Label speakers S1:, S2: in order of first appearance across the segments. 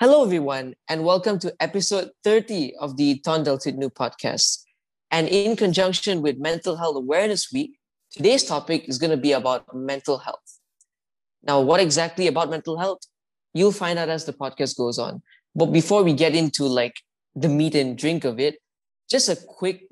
S1: Hello, everyone, and welcome to episode 30 of the Tondel Tidnu podcast. And in conjunction with Mental Health Awareness Week, today's topic is going to be about mental health. Now, what exactly about mental health? You'll find out as the podcast goes on. But before we get into like the meat and drink of it, just a quick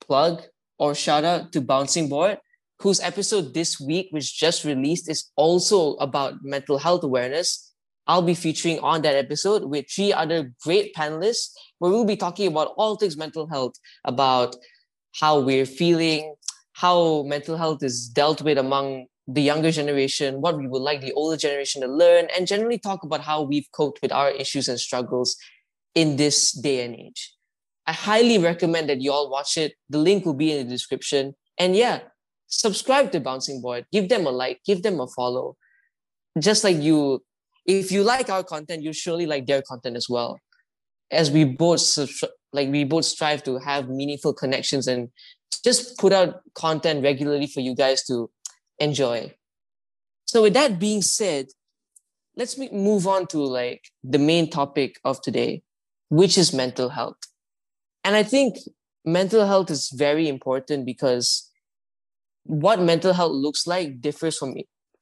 S1: plug or shout out to Bouncing Board, whose episode this week, which just released, is also about mental health awareness I'll be featuring on that episode with three other great panelists where we'll be talking about all things mental health, about how we're feeling, how mental health is dealt with among the younger generation, what we would like the older generation to learn, and generally talk about how we've coped with our issues and struggles in this day and age. I highly recommend that you all watch it. The link will be in the description. And yeah, subscribe to Bouncing Board, give them a like, give them a follow. Just like you if you like our content, you surely like their content as well. As we both like we both strive to have meaningful connections and just put out content regularly for you guys to enjoy. So with that being said, let's move on to like the main topic of today, which is mental health. And I think mental health is very important because what mental health looks like differs from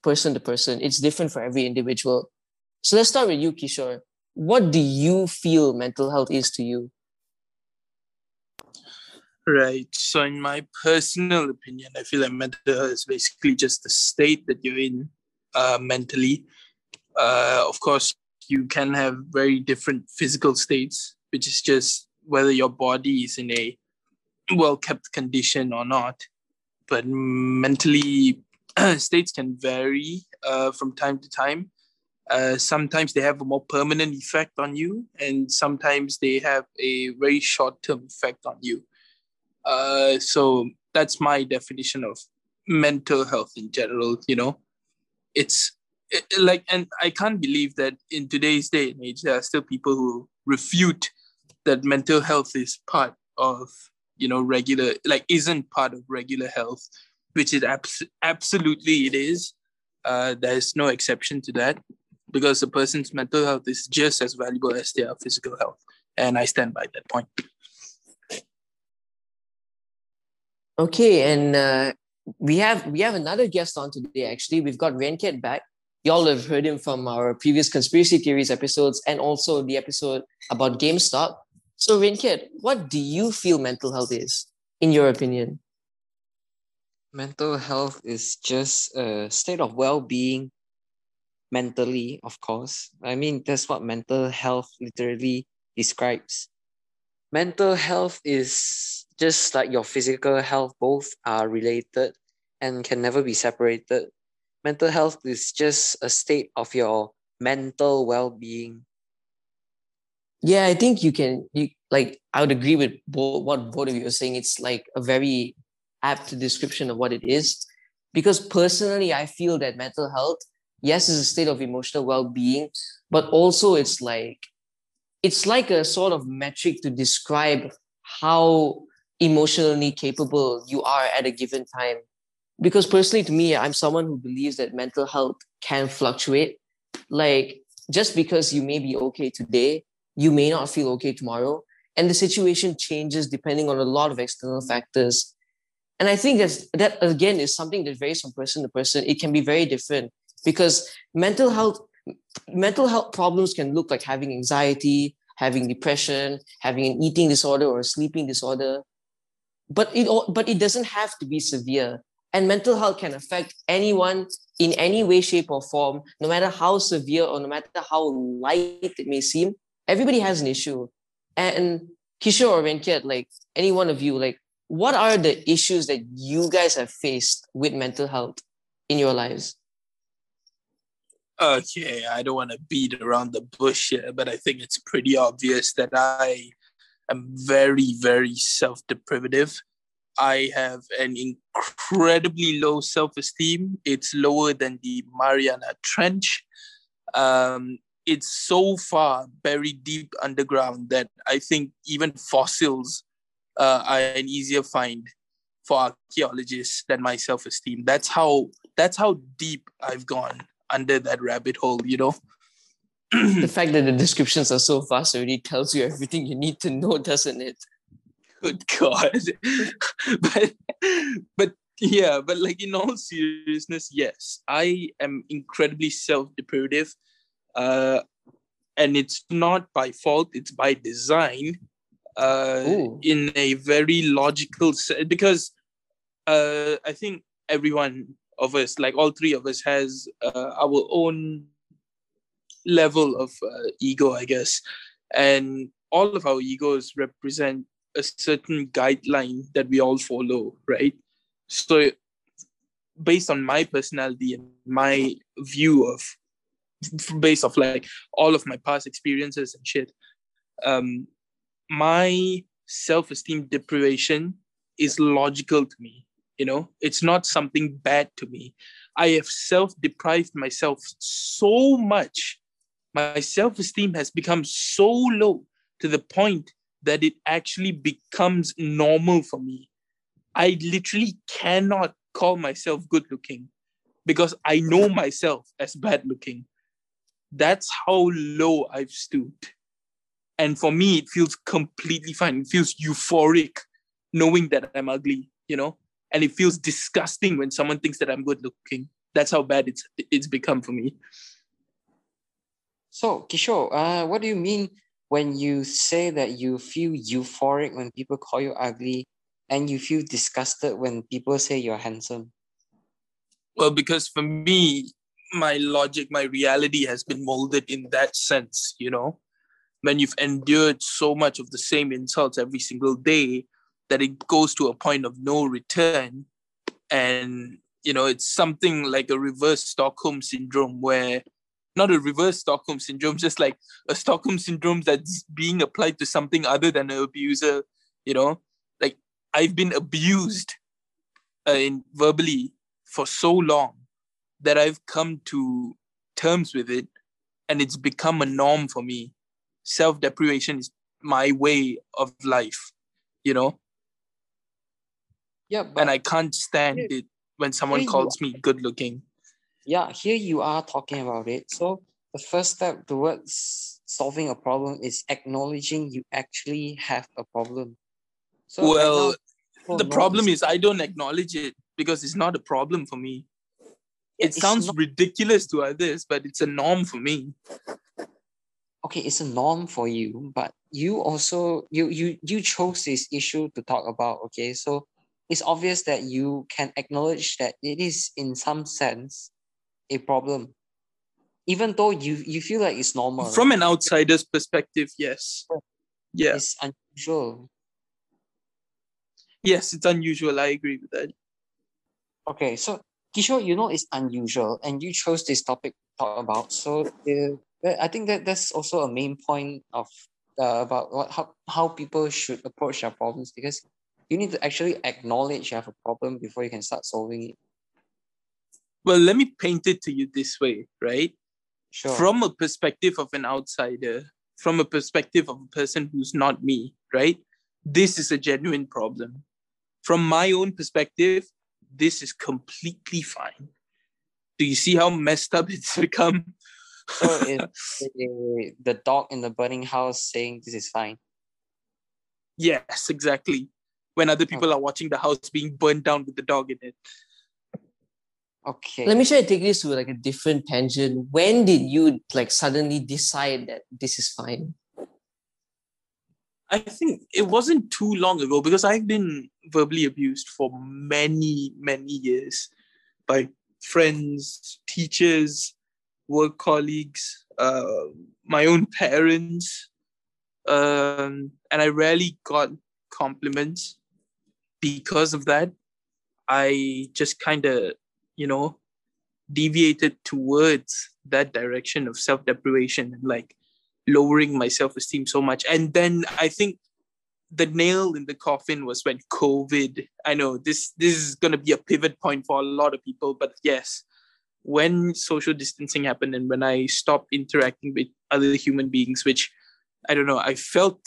S1: person to person. It's different for every individual. So let's start with you, Kishore. What do you feel mental health is to you?
S2: Right. So, in my personal opinion, I feel like mental health is basically just the state that you're in uh, mentally. Uh, of course, you can have very different physical states, which is just whether your body is in a well kept condition or not. But mentally, states can vary uh, from time to time. Uh, sometimes they have a more permanent effect on you, and sometimes they have a very short term effect on you. Uh, so that's my definition of mental health in general. You know, it's it, like, and I can't believe that in today's day and age, there are still people who refute that mental health is part of you know regular like isn't part of regular health which is abs- absolutely it is uh, there's no exception to that because a person's mental health is just as valuable as their physical health. And I stand by that point.
S1: Okay, and uh, we have we have another guest on today. Actually, we've got Ren Keat back. Y'all have heard him from our previous conspiracy theories episodes and also the episode about GameStop. So, Ren Keat, what do you feel mental health is, in your opinion?
S3: Mental health is just a state of well-being mentally, of course. I mean, that's what mental health literally describes. Mental health is just like your physical health, both are related and can never be separated. Mental health is just a state of your mental well being.
S1: Yeah, I think you can, you like, I would agree with what both of you are saying. It's like a very apt description of what it is. Because personally, I feel that mental health yes, it's a state of emotional well-being, but also it's like it's like a sort of metric to describe how emotionally capable you are at a given time. Because personally, to me, I'm someone who believes that mental health can fluctuate. Like just because you may be okay today, you may not feel okay tomorrow. And the situation changes depending on a lot of external factors. And I think that's, that again is something that varies from person to person. It can be very different because mental health mental health problems can look like having anxiety having depression having an eating disorder or a sleeping disorder. But it but it doesn't have to be severe. And mental health can affect anyone in any way shape or form no matter how severe or no matter how light it may seem. Everybody has an issue. And kishore or venkat like any one of you like what are the issues that you guys have faced with mental health in your lives
S2: Okay, I don't want to beat around the bush here, but I think it's pretty obvious that I am very, very self deprivative. I have an incredibly low self esteem. It's lower than the Mariana Trench. Um, it's so far buried deep underground that I think even fossils uh, are an easier find for archaeologists than my self esteem. That's how that's how deep I've gone under that rabbit hole, you know?
S1: the fact that the descriptions are so fast already tells you everything you need to know, doesn't it?
S2: Good God. but but yeah, but like in all seriousness, yes, I am incredibly self-deprivative. Uh and it's not by fault, it's by design. Uh in a very logical sense because uh I think everyone of us, like all three of us, has uh, our own level of uh, ego, I guess. And all of our egos represent a certain guideline that we all follow, right? So, based on my personality and my view of, based off like all of my past experiences and shit, um, my self esteem deprivation is logical to me. You know, it's not something bad to me. I have self deprived myself so much my self esteem has become so low to the point that it actually becomes normal for me. I literally cannot call myself good looking because I know myself as bad looking. That's how low I've stooped. And for me, it feels completely fine. It feels euphoric knowing that I'm ugly, you know? And it feels disgusting when someone thinks that I'm good looking. That's how bad it's it's become for me.
S3: So, Kishore, uh, what do you mean when you say that you feel euphoric when people call you ugly and you feel disgusted when people say you're handsome?
S2: Well, because for me, my logic, my reality has been molded in that sense, you know? When you've endured so much of the same insults every single day that it goes to a point of no return. And, you know, it's something like a reverse Stockholm syndrome where not a reverse Stockholm syndrome, just like a Stockholm syndrome that's being applied to something other than an abuser. You know, like I've been abused uh, in verbally for so long that I've come to terms with it, and it's become a norm for me. Self deprivation is my way of life. You know.
S3: Yeah,
S2: and I can't stand it when someone calls me good looking
S3: yeah, here you are talking about it. So the first step towards solving a problem is acknowledging you actually have a problem.
S2: So well, the oh, problem is I don't acknowledge it because it's not a problem for me. It sounds not, ridiculous to others, but it's a norm for me.
S3: Okay, it's a norm for you, but you also you you you chose this issue to talk about. Okay, so it's obvious that you can acknowledge that it is in some sense a problem. Even though you you feel like it's normal.
S2: From an outsider's perspective yes. Yeah.
S3: It's unusual.
S2: Yes it's unusual. I agree with that.
S3: Okay so kishore you know it's unusual and you chose this topic to talk about. So uh, i think that that's also a main point of uh, about what how, how people should approach their problems because you need to actually acknowledge you have a problem before you can start solving it
S2: well, let me paint it to you this way, right?
S3: Sure.
S2: From a perspective of an outsider, from a perspective of a person who's not me, right? This is a genuine problem. From my own perspective, this is completely fine. Do you see how messed up it's become?
S3: so it's the dog in the burning house saying this is fine.
S2: Yes, exactly. When other people okay. are watching the house being burned down with the dog in it.
S3: Okay.
S1: Let me try to take this to like a different tangent. When did you like suddenly decide that this is fine?
S2: I think it wasn't too long ago because I've been verbally abused for many, many years by friends, teachers, work colleagues, uh, my own parents. Um, and I rarely got compliments because of that. I just kind of you know deviated towards that direction of self-deprivation and like lowering my self-esteem so much and then i think the nail in the coffin was when covid i know this this is going to be a pivot point for a lot of people but yes when social distancing happened and when i stopped interacting with other human beings which i don't know i felt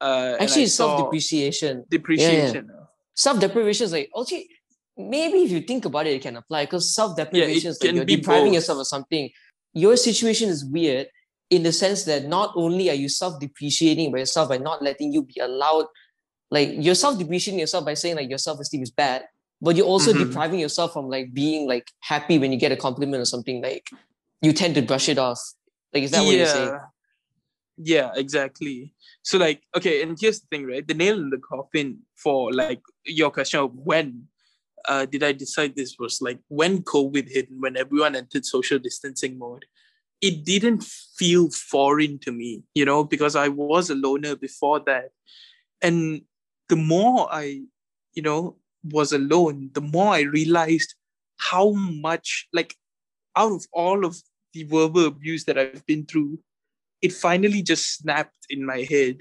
S2: uh
S1: actually self-depreciation
S2: depreciation
S1: yeah, yeah. self-deprivation is like actually maybe if you think about it, it can apply because self deprivation yeah, is like you're depriving both. yourself of something. your situation is weird in the sense that not only are you self-depreciating by yourself by not letting you be allowed like you're self-depreciating yourself by saying like your self-esteem is bad but you're also
S2: Mhm.
S1: depriving yourself from like being like happy when you get a compliment or something like you tend to brush it off like is that what you're saying
S2: Yeah, exactly. So like, okay, and here's the thing, right? The nail in the coffin for like your question of when uh, did I decide this was like when COVID hit and when everyone entered social distancing mode. It didn't feel foreign to me, you know, because I was a loner before that. And the more I, you know, was alone, the more I realized how much, like, out of all of the verbal abuse that I've been through, it finally just snapped in my head.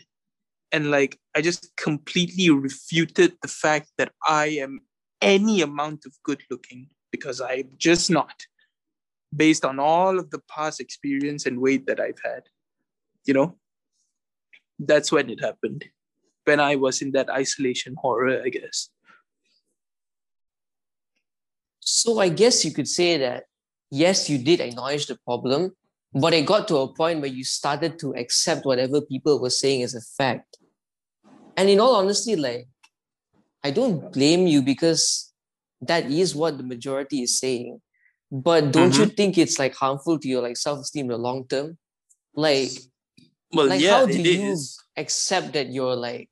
S2: And like, I just completely refuted the fact that I am any amount of good looking because I'm just not, based on all of the past experience and weight that I've had. You know, that's when it happened. When I was in that isolation horror, I guess.
S1: So I guess you could say that yes, you did acknowledge the problem, but it got to a point where you started to accept whatever people were saying as a fact. And in all honesty, like I don't blame you because that is what the majority is saying. But don't you mm-hmm. think it's like harmful to your like self-esteem in the long term? Like,
S2: Well,
S1: like
S2: yeah,
S1: how do
S2: it
S1: you
S2: is.
S1: accept that you're like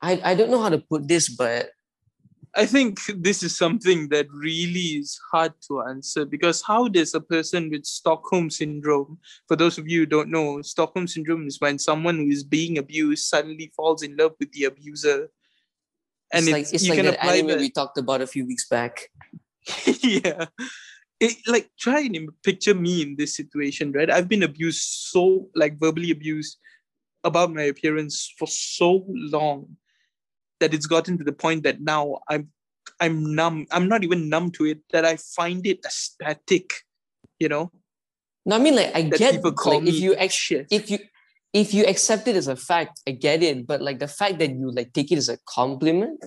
S1: I, I don't know how to put this, but
S2: I think this is something that really is hard to answer because how does a person with Stockholm syndrome, for those of you who don't know, Stockholm syndrome is when someone who is being abused suddenly falls in love with the abuser. And
S1: it's, like it's
S2: you
S1: like
S2: can
S1: that
S2: apply
S1: anime
S2: that.
S1: we talked about a few weeks back.
S2: yeah. It, like try and picture me in this situation, right? I've been abused so like verbally abused about my appearance for so long that it's gotten to the point that now I'm I'm numb. I'm not even numb to it, that I find it aesthetic, you know,
S1: No, I mean like I
S2: that
S1: get like if you
S2: shit.
S1: if you if you accept it as a fact, I get it. But like the fact that you like take it as a compliment,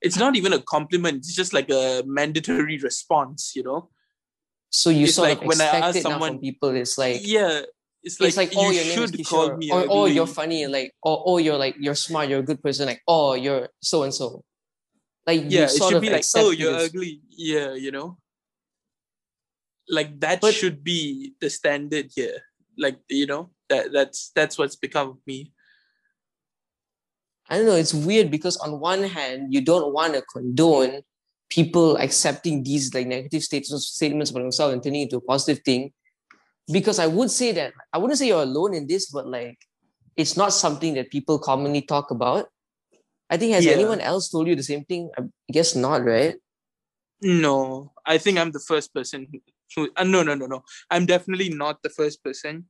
S2: it's not even a compliment, it's just like a mandatory response, you know?
S1: so you
S2: It's
S1: sort
S2: like
S1: of
S2: when I
S1: expect
S2: ask
S1: it
S2: someone-
S1: people. It's like
S2: yeah. It's like,
S1: it's like
S2: you
S1: oh your name is
S2: should call
S1: Kishore,
S2: me
S1: or oh you're funny, like or oh you're like you're smart, you're a good person, like oh you're so and so. Like
S2: yeah,
S1: you
S2: it should be like, oh, you're
S1: as-
S2: ugly. Yeah, you know, like that
S1: But-
S2: should be the standard here. Like you know, that that's that's what's become of me.
S1: I don't know, it's weird because on one hand, you don't want to condone people accepting these like negative statements statements about themselves and turning it into a positive thing. Because I would say that I wouldn't say you're alone in this, but like it's not something that people commonly talk about. I think has
S2: Yeah.
S1: anyone else told you the same thing? I guess not, right?
S2: No, I think I'm the first person who. uh, no, no, no, no. I'm definitely not the first person,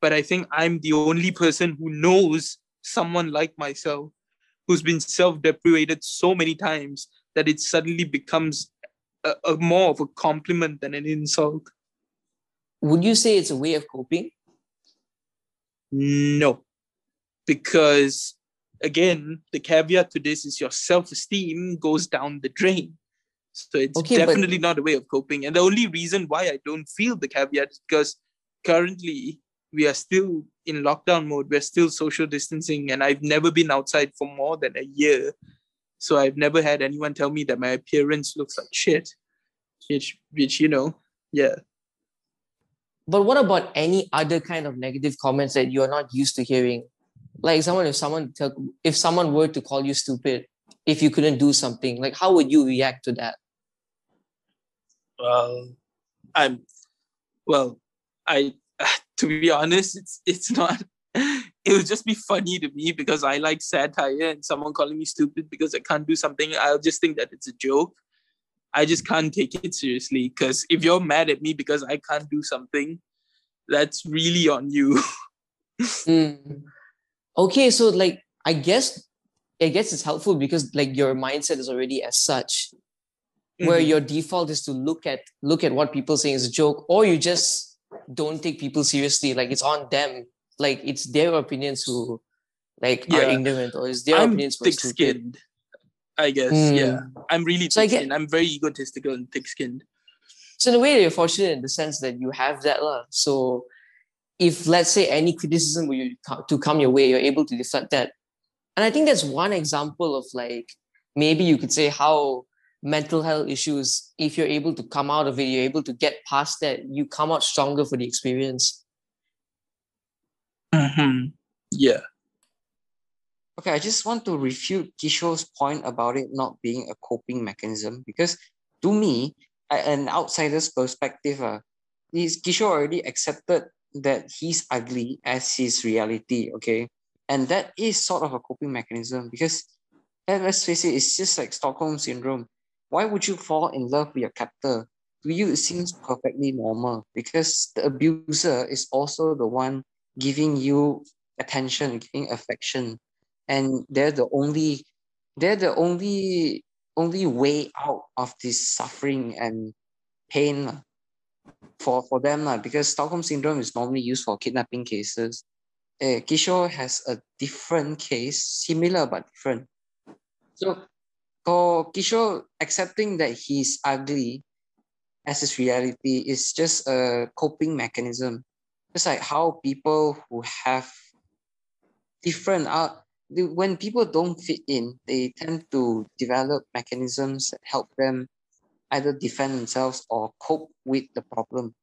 S2: but I think I'm the only person who knows someone like myself who's been self-deprecated so many times that it suddenly becomes a, a more of a compliment than an insult.
S1: Would you say it's a way of coping?
S2: No, because again, the caveat to this is your self esteem goes down the drain. So it's
S1: Okay, but-
S2: definitely not a way of coping. And the only reason why I don't feel the caveat is because currently we are still in lockdown mode. We're still social distancing, and I've never been outside for more than a year. So I've never had anyone tell me that my appearance looks like shit. Which, which you know, yeah.
S1: But what about any other kind of negative comments that you are not used to hearing? Like someone, if someone tell, if someone were to call you stupid, if you couldn't do something, like how would you react to that?
S2: well i'm well i to be honest it's it's not it would just be funny to me because i like satire and someone calling me stupid because i can't do something i'll just think that it's a joke i just can't take it seriously because if you're mad at me because i can't do something that's really on you
S1: Mm. Okay, so like I guess I guess it's helpful because like your mindset is already as such, where
S2: Mhm.
S1: your default is to look at look at what people say is a joke, or you just don't take people seriously. Like it's on them. Like it's their opinions who like are ignorant, or it's their
S2: i'm
S1: opinions who are
S2: thick
S1: stupid.
S2: skinned i guess
S1: Mm.
S2: yeah i'm really
S1: So I
S2: thick
S1: get-
S2: skinned i'm very egotistical and thick skinned
S1: So in a way, you're fortunate in the sense that you have that. lah. So if let's say any criticism will to come your way, you're able to deflect that. And I think that's one example of like maybe you could say how mental health issues, if you're able to come out of it, you're able to get past that, you come out stronger for the experience.
S2: Mm-hmm. Yeah.
S3: Okay, I just want to refute Kishore's point about it not being a coping mechanism because to me, an outsider's perspective, uh, is Kishore already accepted that he's ugly as his reality, okay? And that is sort of a coping mechanism because let's face it, it's just like Stockholm syndrome. Why would you fall in love with your captor? To you, it seems perfectly normal because the abuser is also the one giving you attention, giving affection. And they're the only they're the only only way out of this suffering and pain for, for them because Stockholm syndrome is normally used for kidnapping cases. Uh, Kishore has a different case, similar but different. So for Kishore, accepting that he's ugly as his reality is just a coping mechanism. Just like how people who have different art, uh, when people don't fit in, they tend to develop mechanisms that help them either defend themselves or cope with the problem.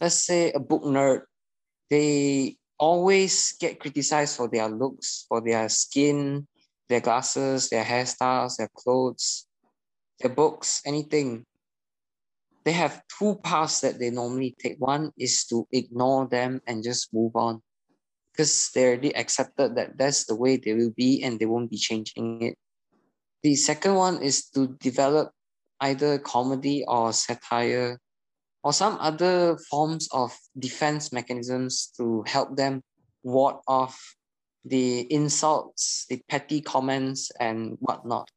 S3: Let's say a book nerd, they always get criticized for their looks, for their skin, their glasses, their hairstyles, their clothes, their books, anything. They have two paths that they normally take. One is to ignore them and just move on because they already accepted that that's the way they will be and they won't be changing it. The second one is to develop either comedy or satire or some other forms of defense mechanisms to help them ward off the insults, the petty comments, and whatnot.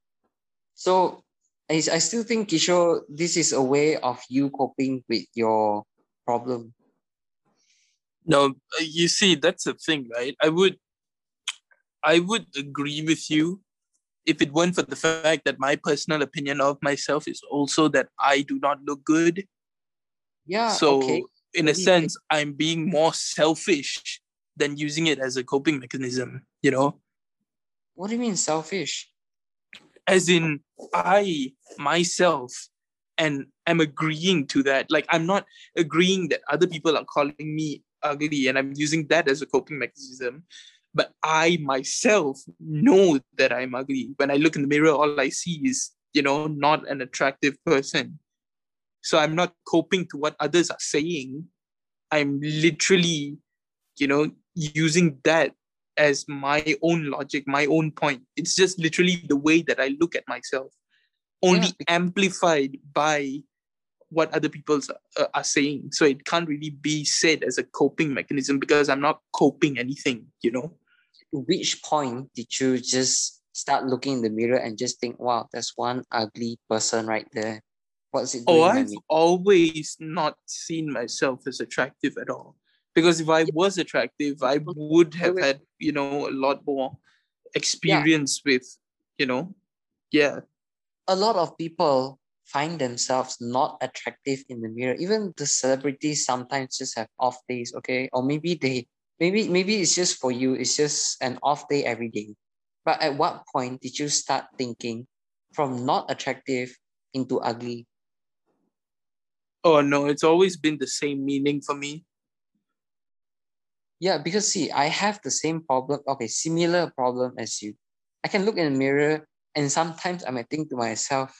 S3: So I, I still think, Kishore, this is a way of you coping with your problem.
S2: No, uh, you see, that's the thing, right? I would, I would agree with you if it weren't for the fact that my personal opinion of myself is also that I do not look good.
S3: Yeah.
S2: So,
S3: okay.
S2: in a sense, I'm being more selfish than using it as a coping mechanism, you know?
S3: What do you mean selfish?
S2: As in, I myself and I'm agreeing to that. Like, I'm not agreeing that other people are calling me ugly and I'm using that as a coping mechanism. But I myself know that I'm ugly. When I look in the mirror, all I see is, you know, not an attractive person. So I'm not coping to what others are saying. I'm literally, you know, using that as my own logic, my own point. It's just literally the way that I look at myself, only yeah. amplified by what other people uh, are saying. So it can't really be said as a coping mechanism because I'm not coping anything, you know?
S3: Which point did you just start looking in the mirror and just think, wow, there's one ugly person right there? What's it
S2: Oh, I've always not seen myself as attractive at all because if I was attractive, I would have had you know a lot more experience yeah. with you know, yeah.
S3: A lot of people find themselves not attractive in the mirror. Even the celebrities sometimes just have off days, okay, or maybe they maybe maybe it's just for you. It's just an off day every day. But at what point did you start thinking from not attractive into ugly?
S2: Oh no, it's always been the same meaning for me.
S3: Yeah, because see, I have the same problem, okay, similar problem as you. I can look in the mirror and sometimes I might think to myself,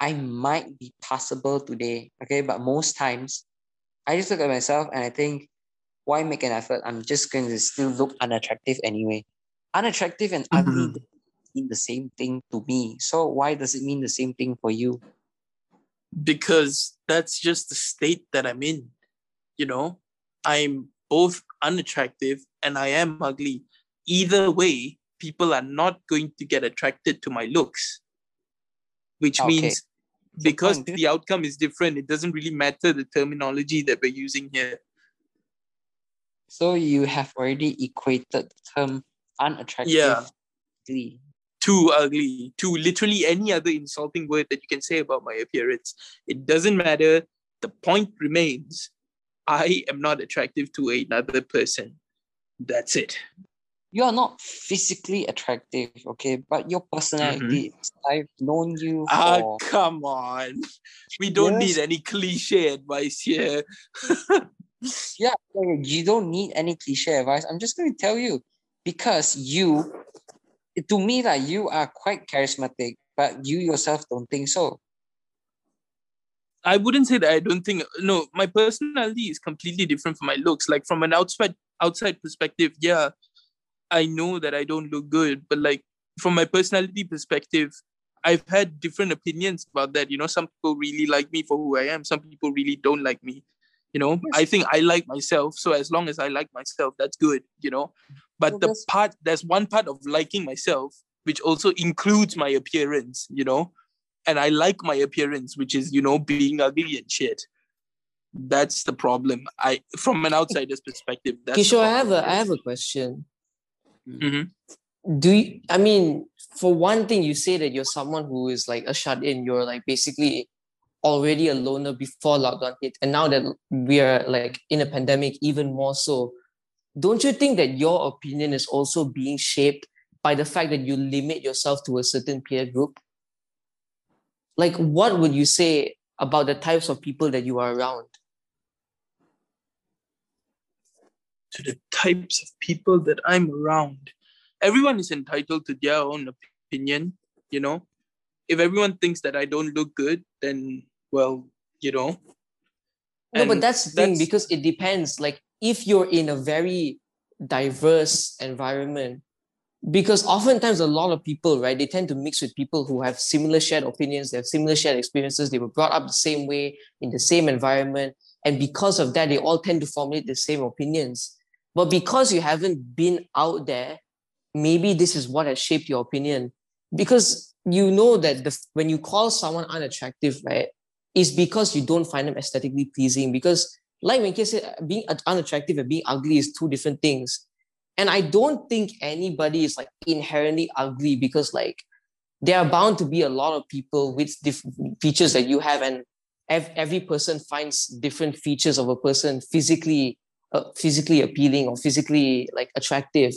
S3: I might be passable today, okay? But most times, I just look at myself and I think, why make an effort? I'm just going to still look unattractive anyway. Unattractive and mm-hmm. ugly mean the same thing to me. So why does it mean the same thing for you?
S2: Because that's just the state that I'm in. You know, I'm both unattractive and I am ugly. Either way, people are not going to get attracted to my looks, which okay. means because the outcome is different, it doesn't really matter the terminology that we're using here.
S3: So you have already equated the term unattractive
S2: yeah. to too ugly, to literally any other insulting word that you can say about my appearance. It doesn't matter. The point remains I am not attractive to another person. That's it.
S3: You are not physically attractive, okay, but your personality. I've known you
S2: Ah,
S3: for
S2: come on. We don't
S3: Yes.
S2: need any cliche advice here.
S3: yeah, you don't need any cliche advice. I'm just going to tell you because you, to me, like you are quite charismatic, but you yourself don't think so.
S2: I wouldn't say that I don't think no, my personality is completely different from my looks. Like from an outside outside perspective, yeah, I know that I don't look good, but like from my personality perspective, I've had different opinions about that. You know, some people really like me for who I am, some people really don't like me. You know, I think I like myself. So as long as I like myself, that's good, you know. But
S3: Well,
S2: the
S3: that's-
S2: part there's one part of liking myself, which also includes my appearance, you know. And I like my appearance, which is, you know, being ugly and shit. That's the problem. I from an outsider's perspective. That's the
S1: Kishore, I have a I have a question.
S2: Mhm.
S1: Do you, I mean, for one thing, you say that you're someone who is like a shut in. You're like basically already a loner before lockdown hit, and now that we are like in a pandemic, even more so. Don't you think that your opinion is also being shaped by the fact that you limit yourself to a certain peer group? Like, what would you say about the types of people that you are around?
S2: To the types of people that I'm around. Everyone is entitled to their own opinion, you know. If everyone thinks that I don't look good, then well, you know.
S1: No, but that's the thing because it depends. Like if you're in a very diverse environment, because oftentimes a lot of people, right, they tend to mix with people who have similar shared opinions, they have similar shared experiences, they were brought up the same way in the same environment. And because of that, they all tend to formulate the same opinions. But because you haven't been out there, maybe this is what has shaped your opinion. Because you know that the, when you call someone unattractive, right, is because you don't find them aesthetically pleasing. Because, like when Kay said, being unattractive and being ugly is two different things. And I don't think anybody is like inherently ugly because, like, there are bound to be a lot of people with different features that you have, and ev- every person finds different features of a person physically, uh, physically appealing or physically like attractive.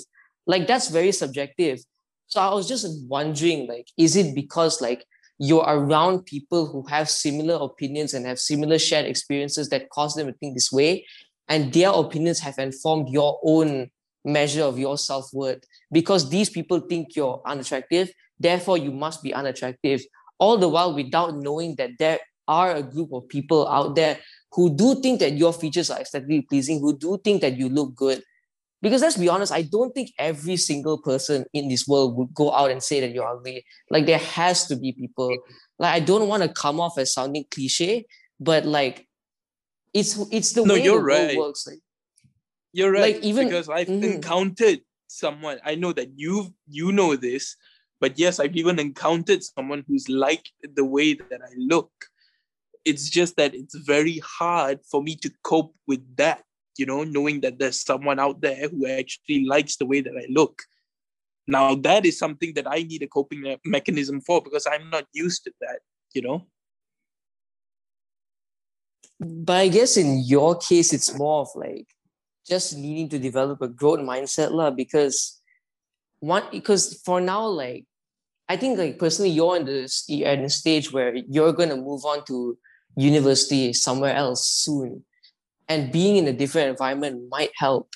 S1: Like that's very subjective. So I was just wondering, like, is it because like you're around people who have similar opinions and have similar shared experiences that cause them to think this way, and their opinions have informed your own measure of your self-worth because these people think you're unattractive therefore you must be unattractive all the while without knowing that there are a group of people out there who do think that your features are aesthetically pleasing who do think that you look good because let's be honest i don't think every single person in this world would go out and say that you're ugly like there has to be people like i don't want to come off as sounding cliche but like it's it's the
S2: No,
S1: way
S2: you're
S1: the world
S2: right.
S1: works like
S2: You're right.
S1: Like, even-
S2: because I've
S1: Mhm.
S2: encountered someone. I know that you you know this, but yes, I've even encountered someone who's like the way that I look. It's just that it's very hard for me to cope with that, you know, knowing that there's someone out there who actually likes the way that I look. Now that is something that I need a coping mechanism for because I'm not used to that, you know.
S1: But I guess in your case, it's more of like just needing to develop a growth mindset, lah. Because one, because for now, like I think, like personally, you're in the at a stage where you're gonna move on to university somewhere else soon, and being in a different environment might help.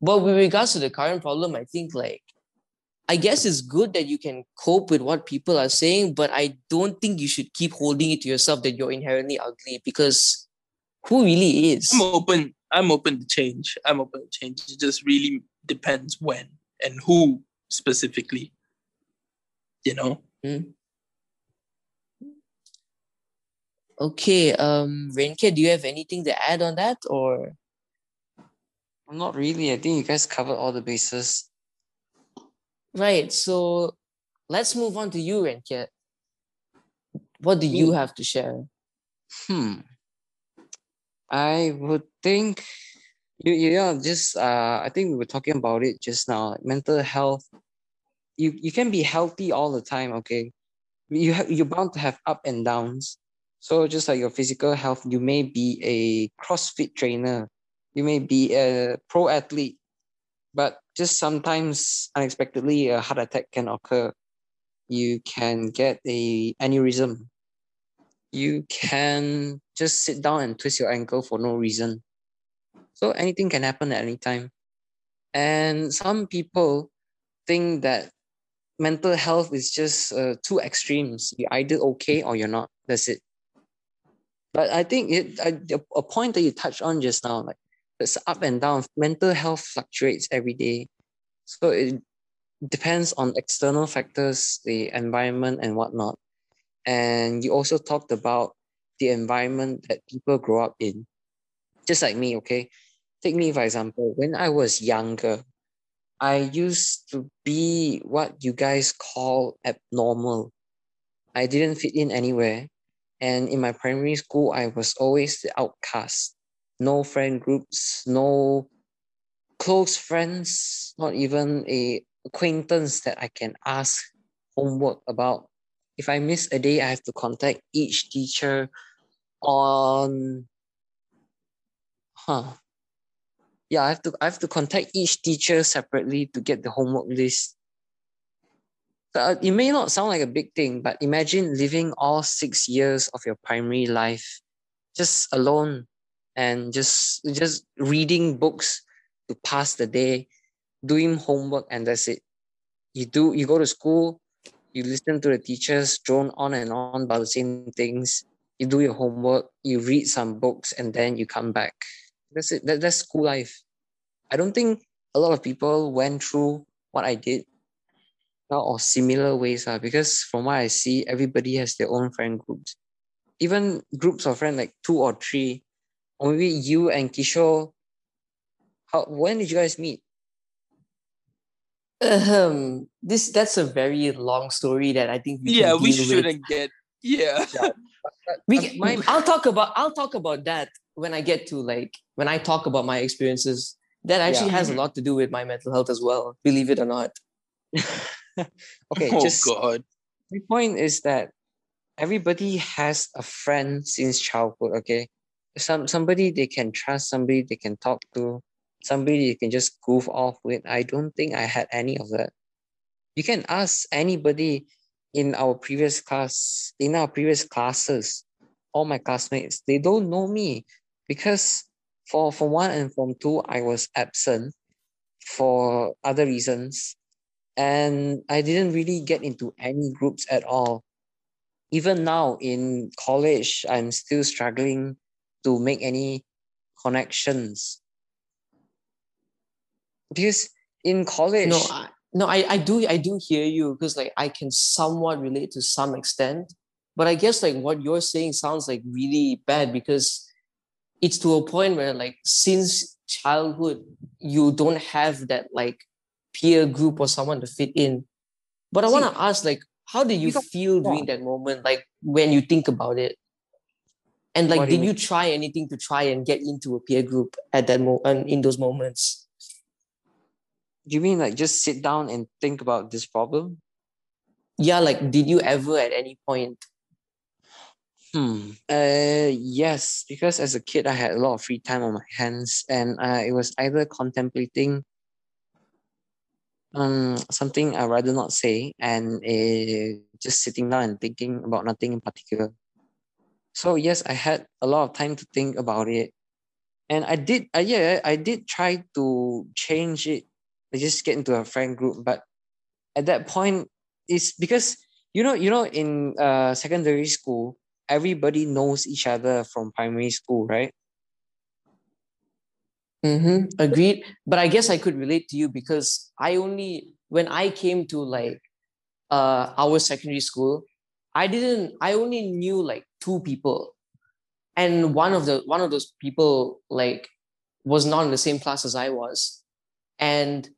S1: But with regards to the current problem, I think like I guess it's good that you can cope with what people are saying, but I don't think you should keep holding it to yourself that you're inherently ugly because who really is?
S2: I'm open. I'm open to change. I'm open to change. It just really depends when and who specifically. You know. Hmm.
S1: Okay, um, Ren Keat, do you have anything to add on that or?
S3: Not really. I think you guys covered all the bases.
S1: Right, so let's move on to you, Ren Keat. What do you have to share?
S3: Hmm. I would think you yeah, just uh I think we were talking about it just now. like Mental health you you can be healthy all the time okay you have you're bound to have up and downs so just like your physical health you may be a crossfit trainer you may be a pro athlete but just sometimes unexpectedly a heart attack can occur you can get a aneurysm you can just sit down and twist your ankle for no reason so anything can happen at any time and some people think that mental health is just uh, two extremes. You're either okay or you're not. That's it. But I think it I, a point that you touched on just now, like it's up and down. Mental health fluctuates every day, so it depends on external factors, the environment and whatnot. And you also talked about the environment that people grow up in. Just like me, okay. Take me for example. When I was younger, I used to be what you guys call abnormal. I didn't fit in anywhere. And in my primary school, I was always the outcast. No friend groups, no close friends, not even a acquaintance that I can ask homework about. If I miss a day, I have to contact each teacher on huh yeah, I have to I have to contact each teacher separately to get the homework list. Uh, it may not sound like a big thing, but imagine living all six years of your primary life just alone and just just reading books to pass the day, doing homework, and that's it. You do you go to school, you listen to the teachers drone on and on about the same things. You do your homework, you read some books, and then you come back. That's it. That, that's school life. I don't think a lot of people went through what I did or similar ways uh, because from what I see, everybody has their own friend groups. Even groups of friends like two or three, or maybe you and Kishore. How when did you guys meet?
S1: Um, this that's a very long story that I think
S2: we yeah we shouldn't with. get yeah. yeah.
S1: we my, I'll talk about I'll talk about that when I get to like when I talk about my experiences that actually yeah. has a lot to do with my mental health as well believe it or not
S3: okay oh, just god. my point is that everybody has a friend since childhood okay? Some somebody they can trust somebody they can talk to somebody you can just goof off with. I don't think i had any of that. You can ask anybody in our previous class in our previous classes all my classmates they don't know me because for form one and form two, I was absent for other reasons. And I didn't really get into any groups at all. Even now in college, I'm still struggling to make any connections. Because in college,
S1: no, I, no, I, I do I do hear you because like I can somewhat relate to some extent, but I guess like what you're saying sounds like really bad because it's to a point where like since childhood you don't have that like peer group or someone to fit in. But i want to ask like how did you feel during that moment like when you think about it? And like did you, you try anything to try and get into a peer group at that moment in those moments?
S3: Do you mean like just sit down and think about this problem?
S1: Yeah like did you ever at any point?
S3: Hmm. Uh, yes, because as a kid, I had a lot of free time on my hands, and uh, it was either contemplating um something I rather not say, and uh, just sitting down and thinking about nothing in particular. So yes, I had a lot of time to think about it, and I did. Uh, yeah, I did try to change it. I just get into a friend group, but at that point, it's because you know, you know, in uh secondary school everybody knows each other from primary school, right?
S1: Mm-hmm. Agreed. But I guess I could relate to you because I only when I came to like uh our secondary school, I didn't I only knew like two people. And one of the one of those people like was not in the same class as I was. And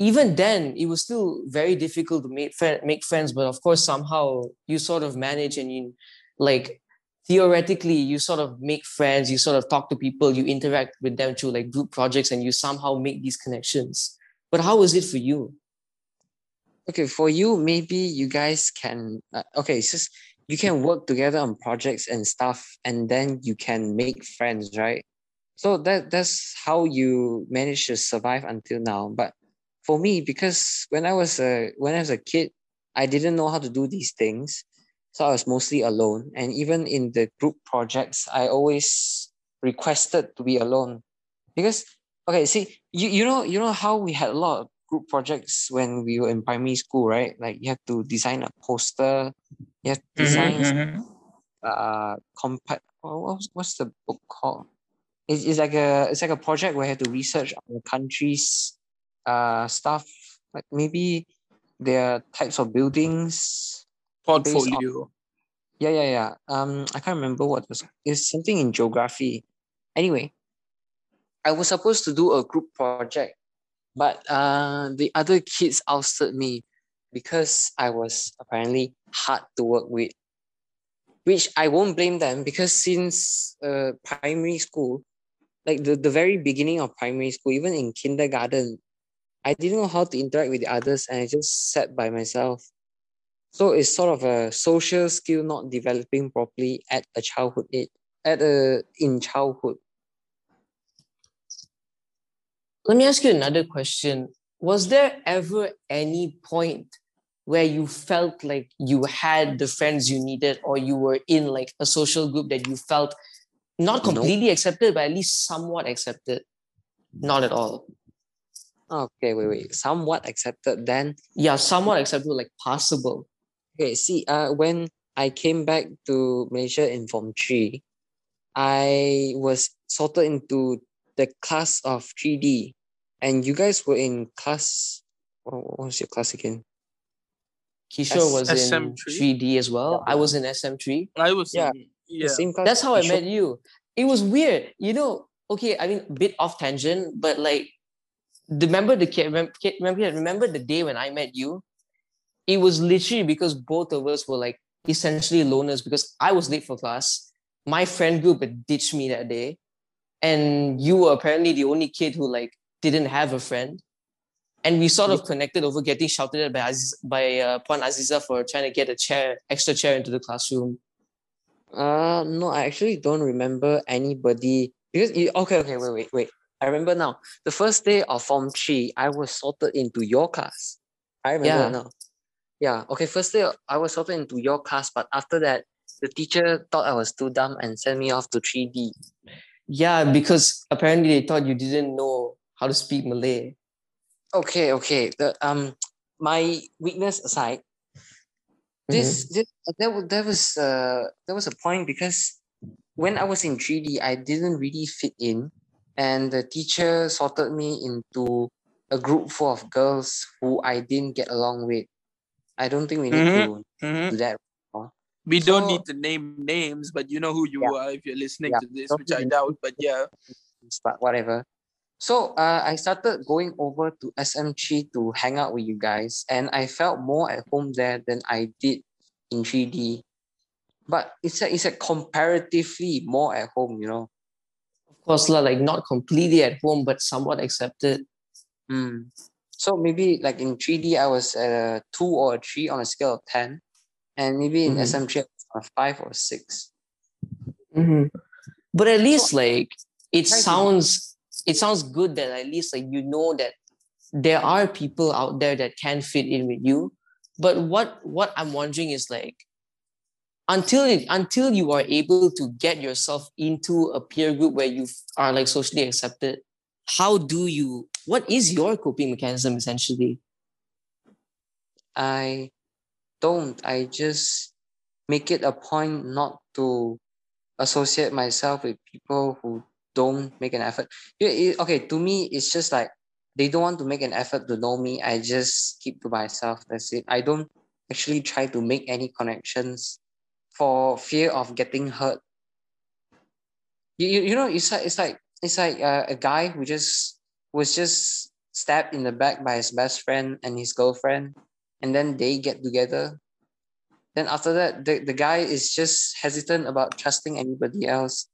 S1: even then it was still very difficult to make make friends but of course somehow you sort of manage and you like theoretically you sort of make friends you sort of talk to people you interact with them through like group projects and you somehow make these connections but how was it for you
S3: Okay, for you, maybe you guys can. Uh, okay, it's just you can work together on projects and stuff, and then you can make friends, right? So that that's how you manage to survive until now. But for me, because when I was a when I was a kid, I didn't know how to do these things, so I was mostly alone. And even in the group projects, I always requested to be alone, because okay, see, you you know you know how we had a lot of group projects when we were in primary school, right? Like you have to design a poster, you have to design
S2: Mhm, mhm.
S3: uh compact. What's what's the book called? It's, it's like a it's like a project where you have to research on the country's uh stuff. Like maybe their types of buildings.
S2: Portfolio.
S3: Yeah, yeah, yeah. Um, I can't remember what was. It's something in geography. Anyway, I was supposed to do a group project, but uh, the other kids ousted me because I was apparently hard to work with. Which I won't blame them because since uh, primary school, like the, the very beginning of primary school, even in kindergarten, I didn't know how to interact with the others and I just sat by myself. So it's sort of a social skill not developing properly at a childhood age, at a in childhood.
S1: Let me ask you another question. Was there ever any point where you felt like you had the friends you needed or you were in like a social group that you felt not
S3: Nope.
S1: completely accepted, but at least somewhat accepted? Not at all.
S3: Okay, wait, wait. Somewhat accepted. Then
S1: Yeah, somewhat acceptable, like possible.
S3: Okay, see, uh, when I came back to Malaysia in Form 3, I was sorted into the class of 3D. And you guys were in class what what was your class again?
S1: Kishore
S3: S-
S1: was in
S2: SM3?
S1: 3D as well.
S3: Yeah.
S1: I was in SM3.
S2: I was
S3: Yeah.
S2: in,
S3: The
S2: yeah.
S3: same class.
S1: That's how I met you. It was weird. You know, okay, I mean, a bit off tangent, but like, remember the remember, remember, remember the day when I met you? It was literally because both of us were like essentially loners because I was late for class. My friend group had ditched me that day. And you were apparently the only kid who like didn't have a friend. And we sort of connected over getting shouted at by, Aziz, by uh, Puan Aziza for trying to get a chair, extra chair into the classroom.
S3: Uh, no, I actually don't remember anybody because you, okay, okay, wait, wait, wait. I remember now. The first day of Form 3, I was sorted into your class. I remember
S1: Yeah.
S3: now. Yeah, okay, first day I was sorted into your class, but after that, the teacher thought I was too dumb and sent me off to 3D.
S1: Yeah, because apparently they thought you didn't know how to speak Malay.
S3: Okay, okay. The um my weakness aside, this this there was there was uh there was a point because when I was in 3D, I didn't really fit in, and the teacher sorted me into a group full of girls who I didn't get along with. I don't think we need to
S2: Mhm.
S3: do that.
S2: We don't need to name names, but you know who you
S3: Yeah.
S2: are if you're listening
S3: Yeah.
S2: to this, which I doubt. But yeah,
S3: but whatever. So uh, I started going over to SM3 to hang out with you guys, and I felt more at home there than I did in 3D. But it's a, it's a comparatively more at home, you know.
S1: Of course, lah, like not completely at home, but somewhat accepted.
S3: Mm. So maybe like in 3D, I was at a two or a three on a scale of 10. And maybe in
S1: Mhm.
S3: SM3, I was a five or a six.
S1: But at least like it sounds it sounds good that at least like you know that there are people out there that can fit in with you. But what what I'm wondering is like until it, until you are able to get yourself into a peer group where you are like socially accepted, how do you what is your coping mechanism essentially?
S3: I don't. I just make it a point not to associate myself with people who don't make an effort. Okay, to me, it's just like they don't want to make an effort to know me. I just keep to myself. That's it. I don't actually try to make any connections for fear of getting hurt. You, you, you know, it's like it's like it's like uh, a guy who just was just stabbed in the back by his best friend and his girlfriend and then they get together. Then after that, the, the guy is just hesitant about trusting anybody else.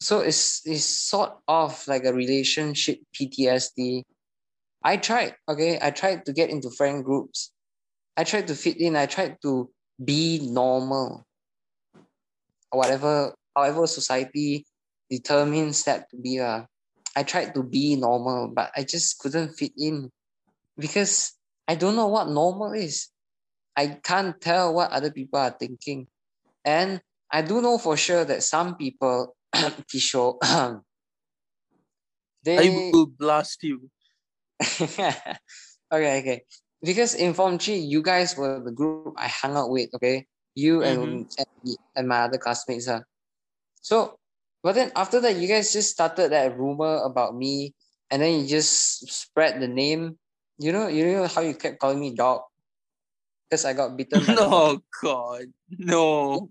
S3: So it's it's sort of like a relationship PTSD. I tried, okay, I tried to get into friend groups. I tried to fit in. I tried to be normal. Whatever, however, society determines that to be. Uh, I tried to be normal, but I just couldn't fit in because I don't know what normal is. I can't tell what other people are thinking. And I do know for sure that some people, Kishore, they
S2: I will blast you.
S3: okay, okay. Because in Form 3, you guys were the group I hung out with, okay? You and, and, and my other classmates. Uh. So, but then after that, you guys just started that rumor about me and then you just spread the name. You know, you know how you kept calling me dog? Because I got bitten. by dog.
S2: No, God, no.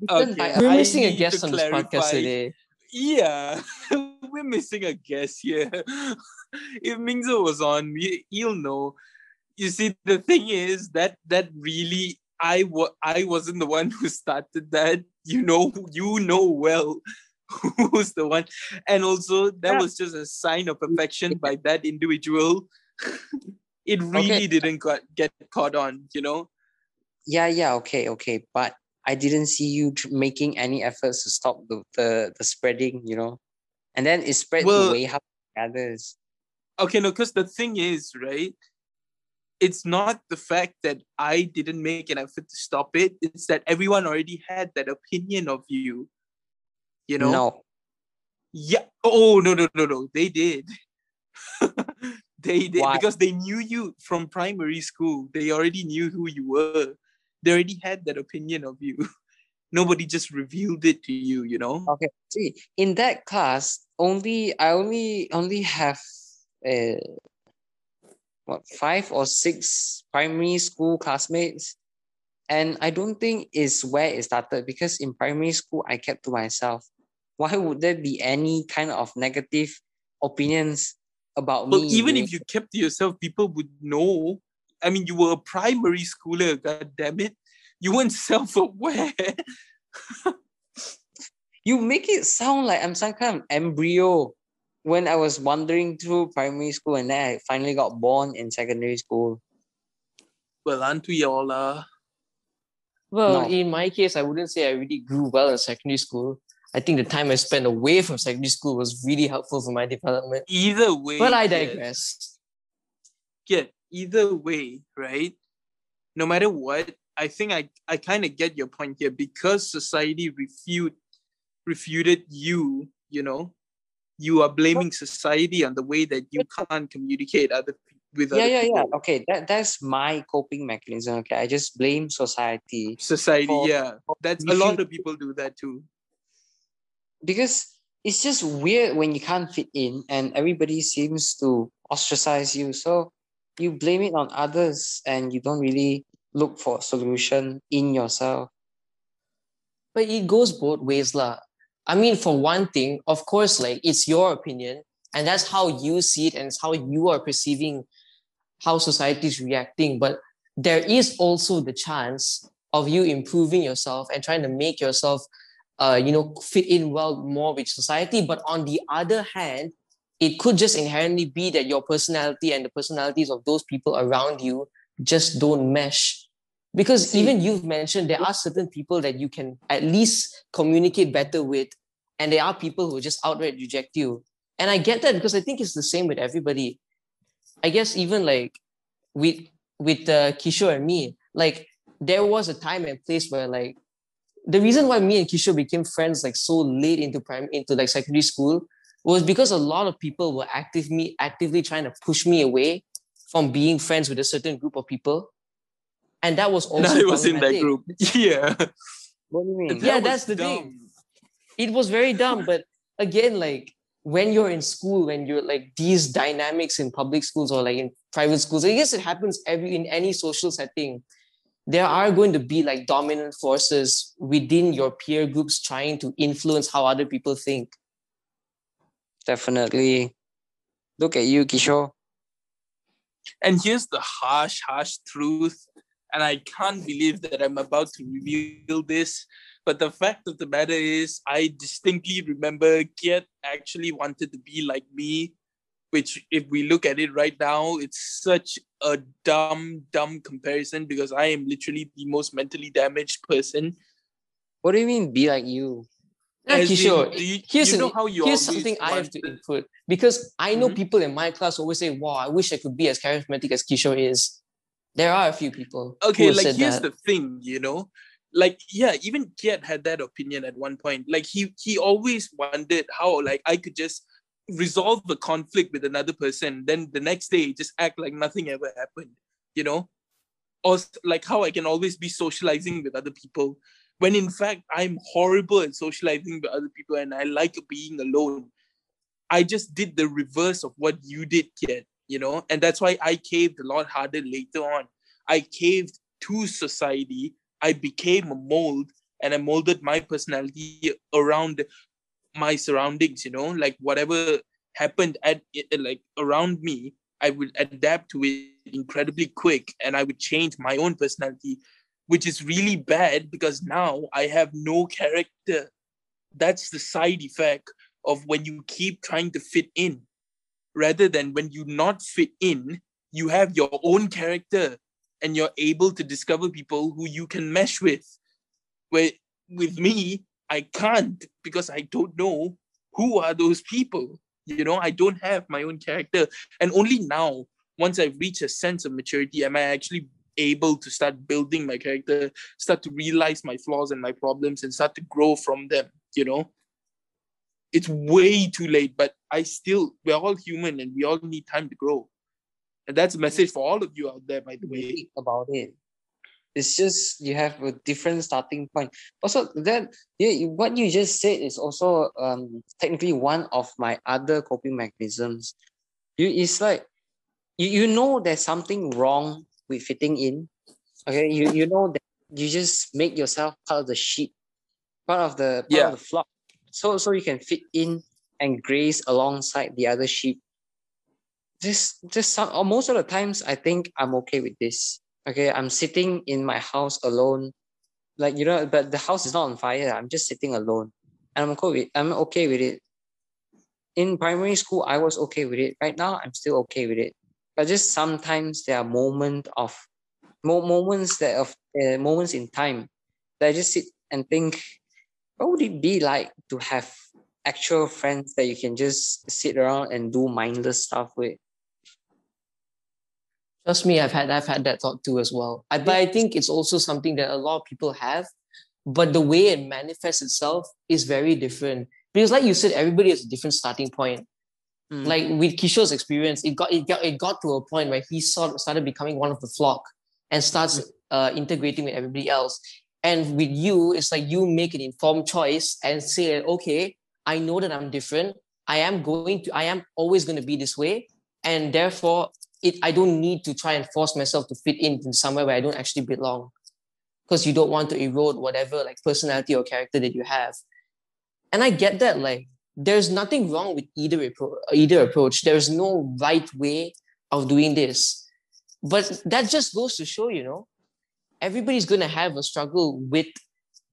S3: Bitten by
S2: Okay,
S1: We're missing a guest
S2: to
S1: on this podcast today.
S2: Yeah, we're missing a guest here. if Mingzo was on, he'll know. You see, the thing is that that really, I wa- I wasn't the one who started that. You know, you know well who's the one, and also that
S3: Yeah.
S2: was just a sign of affection by that individual. it really didn't got, get caught on. You know.
S3: yeah, yeah, okay, okay. But I didn't see you making any efforts to stop the, the, the spreading, you know? And then it spread
S2: Well-
S3: to way up others.
S2: Okay, no, because the thing is, right? It's not the fact that I didn't make an effort to stop it. It's that everyone already had that opinion of you. You know?
S3: No.
S2: Yeah. Oh no no no no. They did. they did
S3: Why?
S2: because they knew you from primary school. They already knew who you were. They already had that opinion of you. Nobody just revealed it to you. You know.
S3: Okay. See, in that class, only I only only have uh what five or six primary school classmates. And I don't think it's where it started because in primary school I kept to myself. Why would there be any kind of negative opinions about
S2: Well,
S3: me?
S2: even if you kept to yourself, people would know. I mean, you were a primary schooler, god damn it. You weren't self-aware.
S3: you make it sound like I'm some kind of embryo when I was wandering through primary school and then I finally got born in secondary school.
S2: well, aren't we all uh
S1: Well,
S3: No.
S1: in my case, I wouldn't say I really grew well in secondary school. I think the time I spent away from secondary school was really helpful for my development.
S2: either way?
S1: But I
S2: yeah,
S1: digress.
S2: Yeah, either way, right? No matter what, I think I, I kind of get your point here because society refute refuted you, you know, you are blaming society on the way that you can't communicate other pe- with
S3: Yeah,
S2: other
S3: yeah, yeah. Okay, that that's my coping mechanism. Okay, I just blame society
S2: Society,
S3: For-
S2: yeah. That's a lot
S3: refute-
S2: of people do that too.
S3: because it's just weird when you can't fit in and everybody seems to ostracize you. So you blame it on others and you don't really look for a solution in yourself.
S1: But it goes both ways, lah. I mean, for one thing, of course, like it's your opinion, and that's how you see it, and it's how you are perceiving how society is reacting. But there is also the chance of you improving yourself and trying to make yourself, uh, you know, fit in well more with society. But on the other hand, it could just inherently be that your personality and the personalities of those people around you just don't mesh because
S3: See-
S1: even you've mentioned there are certain people that you can at least communicate better with and there are people who just outright reject you. And i get that because i think it's the same with everybody. I guess even like with with uh, kishore and me like there was a time and place where like the reason why me and kishore became friends like so late into prime into like secondary school was because a lot of people were actively actively trying to push me away from being friends with a certain group of people and that was also
S2: And I was in that group. Yeah.
S3: What do you mean?
S1: Yeah, that's
S2: was
S1: the thing. it was very dumb but again like when you're in school when you're like these dynamics in public schools or like in private schools i guess it happens every in any social setting there are going to be like dominant forces within your peer groups trying to influence how other people think
S3: Definitely. Look at you, Kishore.
S2: And here's the harsh, harsh truth. And I can't believe that I'm about to reveal this. But the fact of the matter is, I distinctly remember Keat actually wanted to be like me which if we look at it right now, it's such a dumb, dumb comparison because I am literally the most mentally damaged person.
S3: What do you mean be like you?
S1: Yeah,
S2: in, do you-
S1: here's,
S2: you
S1: an-
S2: know how you
S1: here's something I have to input because I know
S2: Mhm.
S1: people in my class always say, "Wow, I wish I could be as charismatic as Kishore is." There are a few people.
S2: okay like here's
S1: that.
S2: the thing you know like yeah even Keat had that opinion at one point like he he always wondered how like i could just resolve the conflict with another person then the next day just act like nothing ever happened you know or like how i can always be socializing with other people when in fact i'm horrible at socializing with other people and i like being alone i just did the reverse of what you did Keat, you know and that's why i caved a lot harder later on I caved to society. I became a mold and I molded my personality around my surroundings, you know, like whatever happened at eh, eh, like around me, I would adapt to it incredibly quick and I would change my own personality, which is really bad because now I have no character. That's the side effect of when you keep trying to fit in rather than when you not fit in, you have your own character and you're able to discover people who you can mesh with. Where with me, I can't because I don't know who are those people. You know, I don't have my own character. And only now, once I've reached a sense of maturity, am I actually able to start building my character, start to realize my flaws and my problems, and start to grow from them. You know, it's way too late, but I still, we're all human and we all need time to grow. And that's a message for all of you out there, by the way.
S3: Think about it. It's just you have a different starting point. Also, that yeah, what you just said is also um technically one of my other coping mechanisms. You it's like you, you know there's something wrong with fitting in. Okay, you you know that you just make yourself part of the sheep, part of the part
S2: Yeah.
S3: of the flock, so so you can fit in and graze alongside the other sheep. Just just some most of the times I think I'm okay with this. Okay, I'm sitting in my house alone, like you know, but the house is not on fire. I'm just sitting alone, and I'm okay with I'm okay with it. In primary school, I was okay with it. Right now, I'm still okay with it. But just sometimes there are moments of mo- moments that of uh, moments in time that I just sit and think, what would it be like to have actual friends that you can just sit around and do mindless stuff with?
S1: Trust me, I've had I've had that thought too as well. I, but I think it's also something that a lot of people have, but the way it manifests itself is very different. Because, like you said, everybody has a different starting point.
S3: Mm.
S1: Like with Kishore's experience, it got it got it got to a point where he sort started becoming one of the flock and starts uh, integrating with everybody else. And with you, it's like you make an informed choice and say, okay, I know that I'm different. I am going to, I am always going to be this way. And therefore, it I don't need to try and force myself to fit in in somewhere where I don't actually belong. Because you don't want to erode whatever like personality or character that you have. And I get that, like, there's nothing wrong with either either approach. There's no right way of doing this. But that just goes to show, you know, everybody's gonna have a struggle with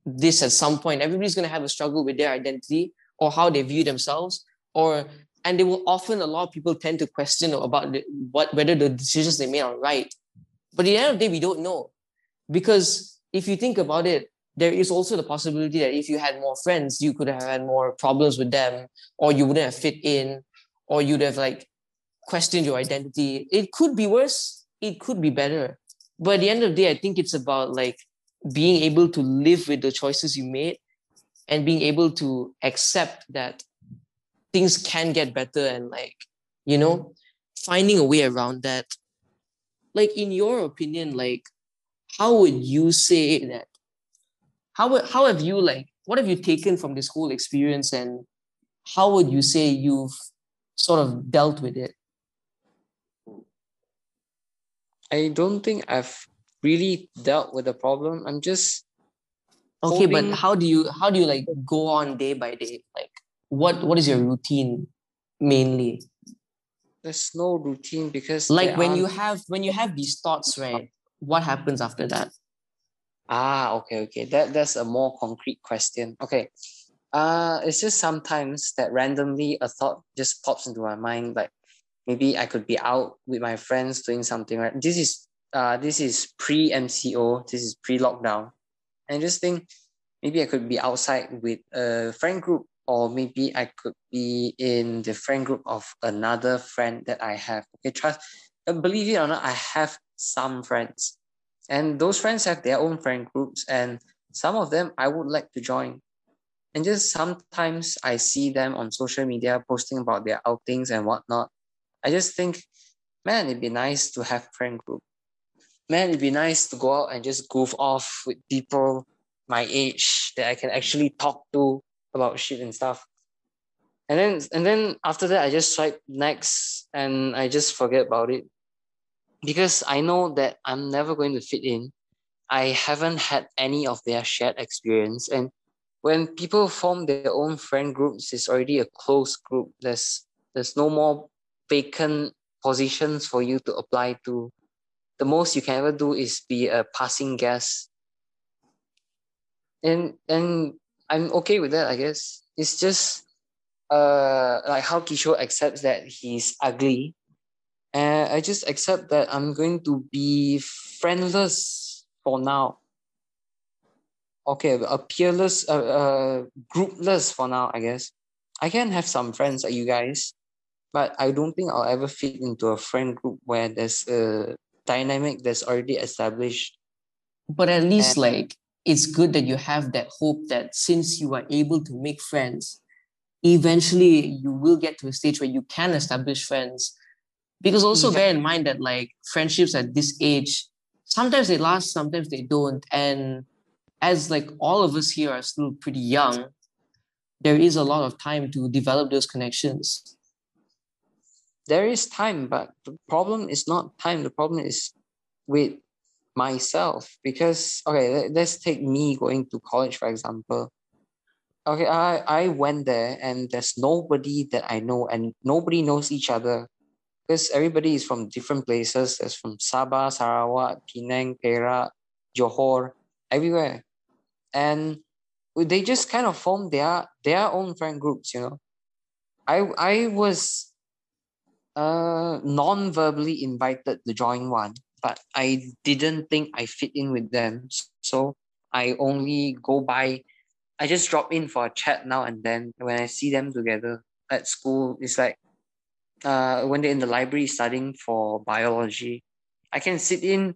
S1: this at some point. Everybody's gonna have a struggle with their identity or how they view themselves, or and they will often a lot of people tend to question about the, what whether the decisions they made are right. But at the end of the day, we don't know because if you think about it, there is also the possibility that if you had more friends, you could have had more problems with them, or you wouldn't have fit in, or you'd have like questioned your identity. It could be worse. It could be better. But at the end of the day, I think it's about like being able to live with the choices you made and being able to accept that things can get better and like, you know, finding a way around that. Like in your opinion, like how would you say that? How how have you like what have you taken from this whole experience and how would you say you've sort of dealt with it?
S3: I don't think I've really dealt with the problem. I'm just
S1: Okay,
S3: Hoping-
S1: but how do you how do you like go on day by day? Like what what is your routine mainly?
S3: there's no routine because
S1: Like when you have when you have these thoughts, right? What happens after that?
S3: ah okay okay that that's a more concrete question. Okay, uh, it's just sometimes that randomly a thought just pops into my mind like, maybe I could be out with my friends doing something, right? This is uh this is pre MCO, this is pre lockdown. And just think maybe I could be outside with a friend group, or maybe I could be in the friend group of another friend that I have. Okay, trust uh, believe it or not, I have some friends. And those friends have their own friend groups, and some of them I would like to join. And just sometimes I see them on social media posting about their outings and whatnot. I just think, man, it'd be nice to have friend group. Man, it'd be nice to go out and just goof off with people my age that I can actually talk to about shit and stuff. And then and then after that I just swipe next and I just forget about it. Because I know that I'm never going to fit in. I haven't had any of their shared experience. And when people form their own friend groups, it's already a closed group. There's there's no more vacant positions for you to apply to. The most you can ever do is be a passing guest. And and I'm okay with that, I guess. It's just uh like how Kishore accepts that he's ugly. And I just accept that I'm going to be friendless for now. Okay, a peerless, uh, uh, groupless for now, I guess. I can have some friends like you guys, but I don't think I'll ever fit into a friend group where there's a dynamic that's already established.
S1: But at least, and, like, it's good that you have that hope that since you are able to make friends, eventually you will get to a stage where you can establish friends. Because also yeah. bear in mind that, like, friendships at this age, sometimes they last, sometimes they don't. And as, like, all of us here are still pretty young, there is a lot of time to develop those connections
S3: there is time, but the problem is not time. The problem is with myself because okay, let's take me going to college for example. Okay, I I went there and there's nobody that I know and nobody knows each other because everybody is from different places. There's from Sabah, Sarawak, Penang, Perak, Johor, everywhere, and they just kind of form their their own friend groups. You know, I I was uh, non-verbally invited to join one, but I didn't think I fit in with them. So I only go by, I just drop in for a chat now and then. When I see them together at school, it's like uh, when they're in the library studying for biology, I can sit in,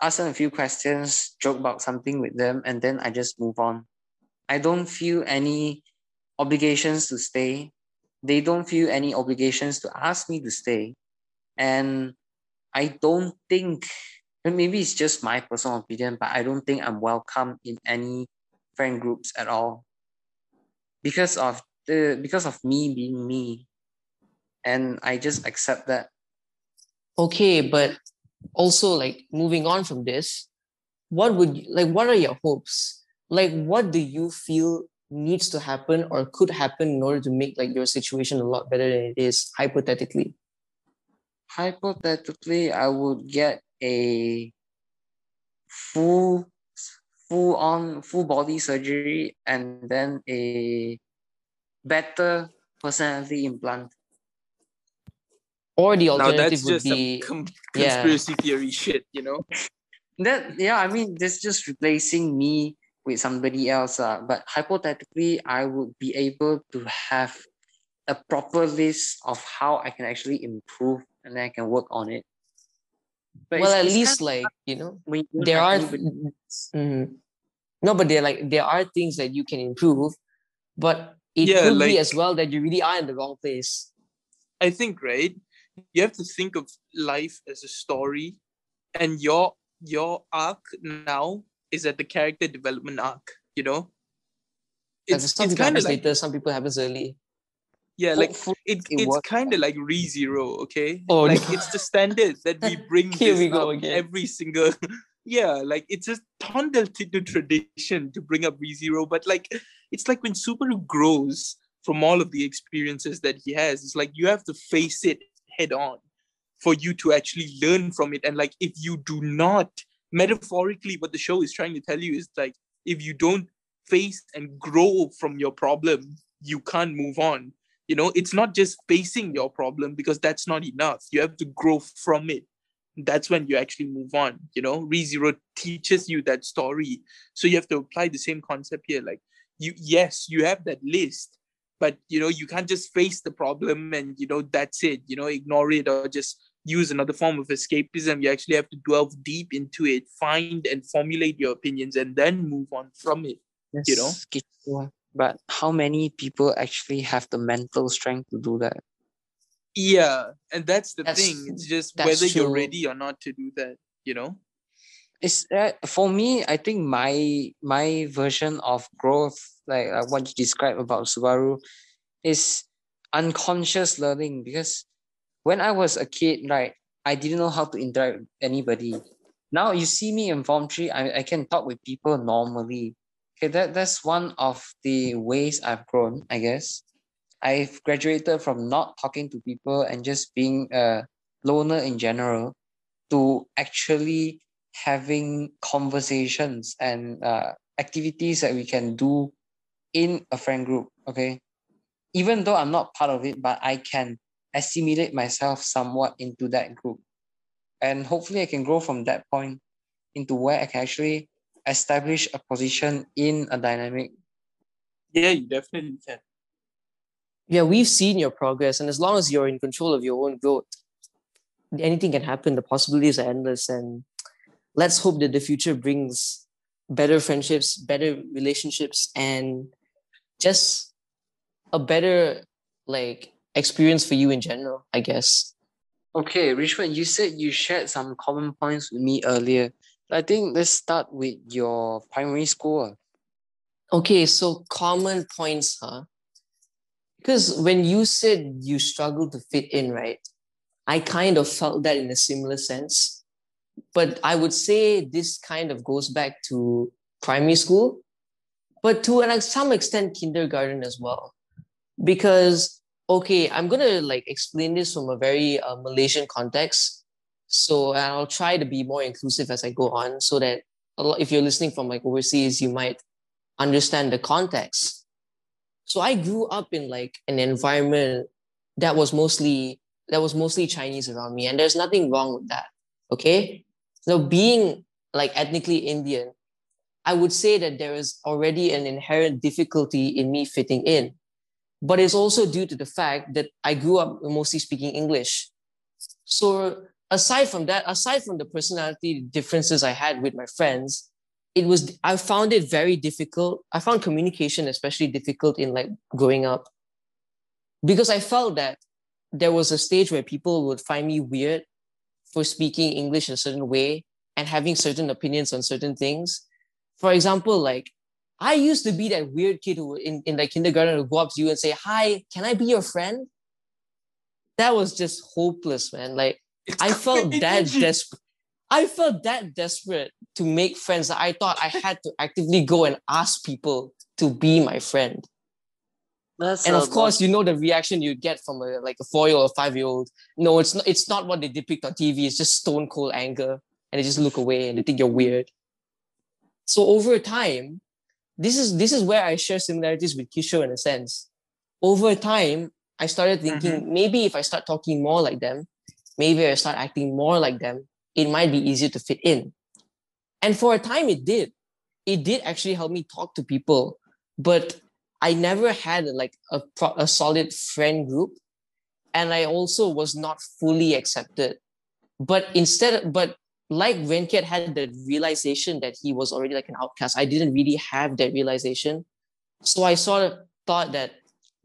S3: ask them a few questions, joke about something with them, and then I just move on. I don't feel any obligations to stay they don't feel any obligations to ask me to stay. And I don't think, and maybe it's just my personal opinion, but I don't think I'm welcome in any friend groups at all. Because of the because of me being me. And I just accept that.
S1: Okay, but also like moving on from this, what would you, like what are your hopes? Like what do you feel needs to happen or could happen in order to make like your situation a lot better than it is hypothetically?
S3: Hypothetically i would get a full full on full body surgery and then a better personality implant.
S1: Or the alternative would be
S2: com- conspiracy yeah. theory shit you know?
S3: That yeah i mean that's just replacing me with somebody else. Uh, but hypothetically, I would be able to have a proper list of how I can actually improve and then I can work on it.
S1: But well, at least like you know, there are mm, no, but there like there are things that you can improve, but it yeah, could like, be as well that you really are in the wrong place.
S2: I think right. You have to think of life as a story, and your your arc now is at the character development arc, you know?
S1: It's, some it's kind of like, later, some people happens early.
S2: Yeah, like it, it's kind of like ReZero, okay? Oh, like no. it's the standard that we bring Here we go again. every single yeah, like it's a Tondel to tradition to bring up ReZero, but like it's like when Subaru grows from all of the experiences that he has, it's like you have to face it head on for you to actually learn from it. And like if you do not metaphorically what the show is trying to tell you is like if you don't face and grow from your problem you can't move on. You know it's not just facing your problem because that's not enough. You have to grow from it. That's when you actually move on you know? Rezero teaches you that story. So you have to apply the same concept here like you yes you have that list but you know you can't just face the problem and you know that's it. You know ignore it or just use another form of escapism you actually have to delve deep into it find and formulate your opinions and then move on from it yes. you know
S3: but how many people actually have the mental strength to do that
S2: yeah and that's the that's, thing it's just whether true. you're ready or not to do that you know
S3: it's uh, for me i think my my version of growth like uh, what you described about subaru is unconscious learning because when i was a kid right i didn't know how to interact with anybody. Now you see me in form three I, I can talk with people normally. Okay that, that's one of the ways i've grown i guess. I've graduated from not talking to people and just being a loner in general to actually having conversations and uh, activities that we can do in a friend group okay? Even though i'm not part of it but i can assimilate myself somewhat into that group. And hopefully i can grow from that point into where i can actually establish a position in a dynamic
S2: yeah you definitely can.
S1: Yeah we've seen your progress and as long as you're in control of your own growth anything can happen. The possibilities are endless and let's hope that the future brings better friendships, better relationships, and just a better like experience for you in general, I guess.
S3: Okay, Richmond, you said you shared some common points with me earlier. I think let's start with your primary school. Ah.
S1: Okay, so common points, huh? Because when you said you struggled to fit in, right? I kind of felt that in a similar sense but I would say this kind of goes back to primary school, but to an, some extent kindergarten as well, because okay, I'm gonna like explain this from a very uh, Malaysian context. So I'll try to be more inclusive as I go on, so that lot, if you're listening from like overseas, you might understand the context. So I grew up in like an environment that was mostly that was mostly Chinese around me, and there's nothing wrong with that. Okay, so being like ethnically Indian, I would say that there is already an inherent difficulty in me fitting in. But it's also due to the fact that I grew up mostly speaking English. So aside from that, aside from the personality differences I had with my friends, it was I found it very difficult. I found communication especially difficult in like growing up. Because I felt that there was a stage where people would find me weird for speaking English in a certain way and having certain opinions on certain things. For example, like I used to be that weird kid who in, in like kindergarten would go up to you and say, Hi, can I be your friend? That was just hopeless, man. Like I felt that desperate. I felt that desperate to make friends that I thought I had to actively go and ask people to be my friend. That's and of course, you know the reaction you get from a like a four year old or five year old. No, it's not. It's not what they depict on TV. It's just stone cold anger, and they just look away and they think you're weird. So over time, this is this is where I share similarities with Kishore in a sense. Over time, I started thinking mm-hmm. maybe if I start talking more like them, maybe I start acting more like them, it might be easier to fit in. And for a time, it did. It did actually help me talk to people, but I never had like a, a solid friend group. And I also was not fully accepted. But instead, but like Ren Keat had the realization that he was already like an outcast, I didn't really have that realization. So I sort of thought that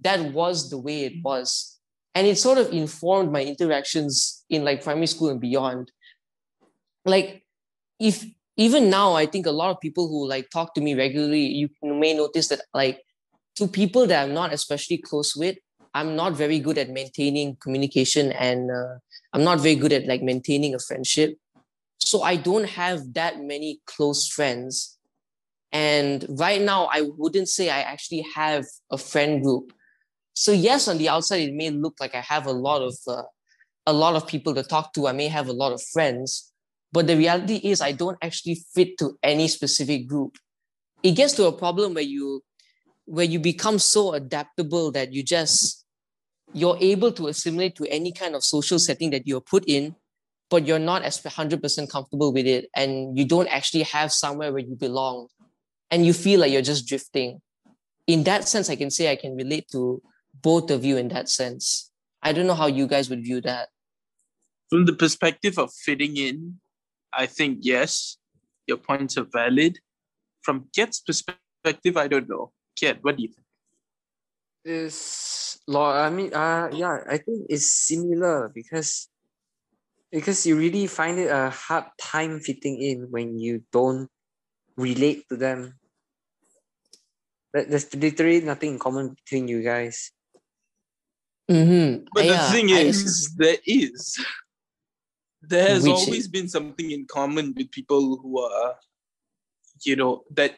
S1: that was the way it was. And it sort of informed my interactions in like primary school and beyond. Like, if even now, I think a lot of people who like talk to me regularly, you may notice that like to people that I'm not especially close with, I'm not very good at maintaining communication and uh, I'm not very good at like maintaining a friendship. So I don't have that many close friends. And right now, I wouldn't say I actually have a friend group. So yes, on the outside, it may look like I have a lot of uh, a lot of people to talk to. I may have a lot of friends, but the reality is I don't actually fit to any specific group. It gets to a problem where you where you become so adaptable that you just you're able to assimilate to any kind of social setting that you're put in, but you're not as 100% comfortable with it. And you don't actually have somewhere where you belong. And you feel like you're just drifting. In that sense, I can say I can relate to both of you in that sense. I don't know how you guys would view that.
S2: From the perspective of fitting in, I think yes, your points are valid. From Keat's perspective, I don't know. Keat, what do you think?
S3: Is law I mean uh yeah, I think it's similar because because you really find it a hard time fitting in when you don't relate to them. There's literally nothing in common between you guys.
S1: Mm-hmm.
S2: But
S1: Yeah,
S2: the thing
S1: I-
S2: is, there is. There has always
S1: is-
S2: been something in common with people who are, you know, that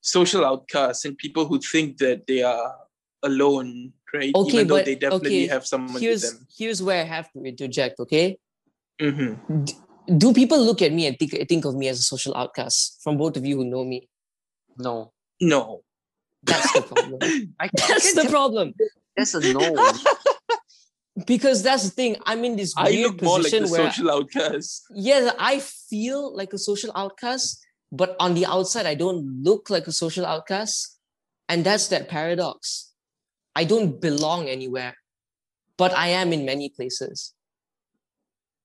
S2: social outcasts and people who think that they are alone, right?
S1: Okay,
S2: Even though
S1: but-
S2: they definitely
S1: okay,
S2: have someone
S1: here's
S2: with them.
S1: here's where I have to interject, okay?
S2: hmm
S1: Do people look at me and think, think of me as a social outcast from both of you who know me?
S3: No.
S2: No.
S1: That's the problem.
S3: I, I
S1: That's
S3: can't
S1: the problem.
S3: That's a no.
S1: Because that's the thing. I'm in this
S2: I
S1: weird
S2: look more like
S1: position
S2: the
S1: where
S2: social outcast.
S1: yeah, I feel like a social outcast, but on the outside, I don't look like a social outcast. And that's that paradox. I don't belong anywhere, but I am in many places.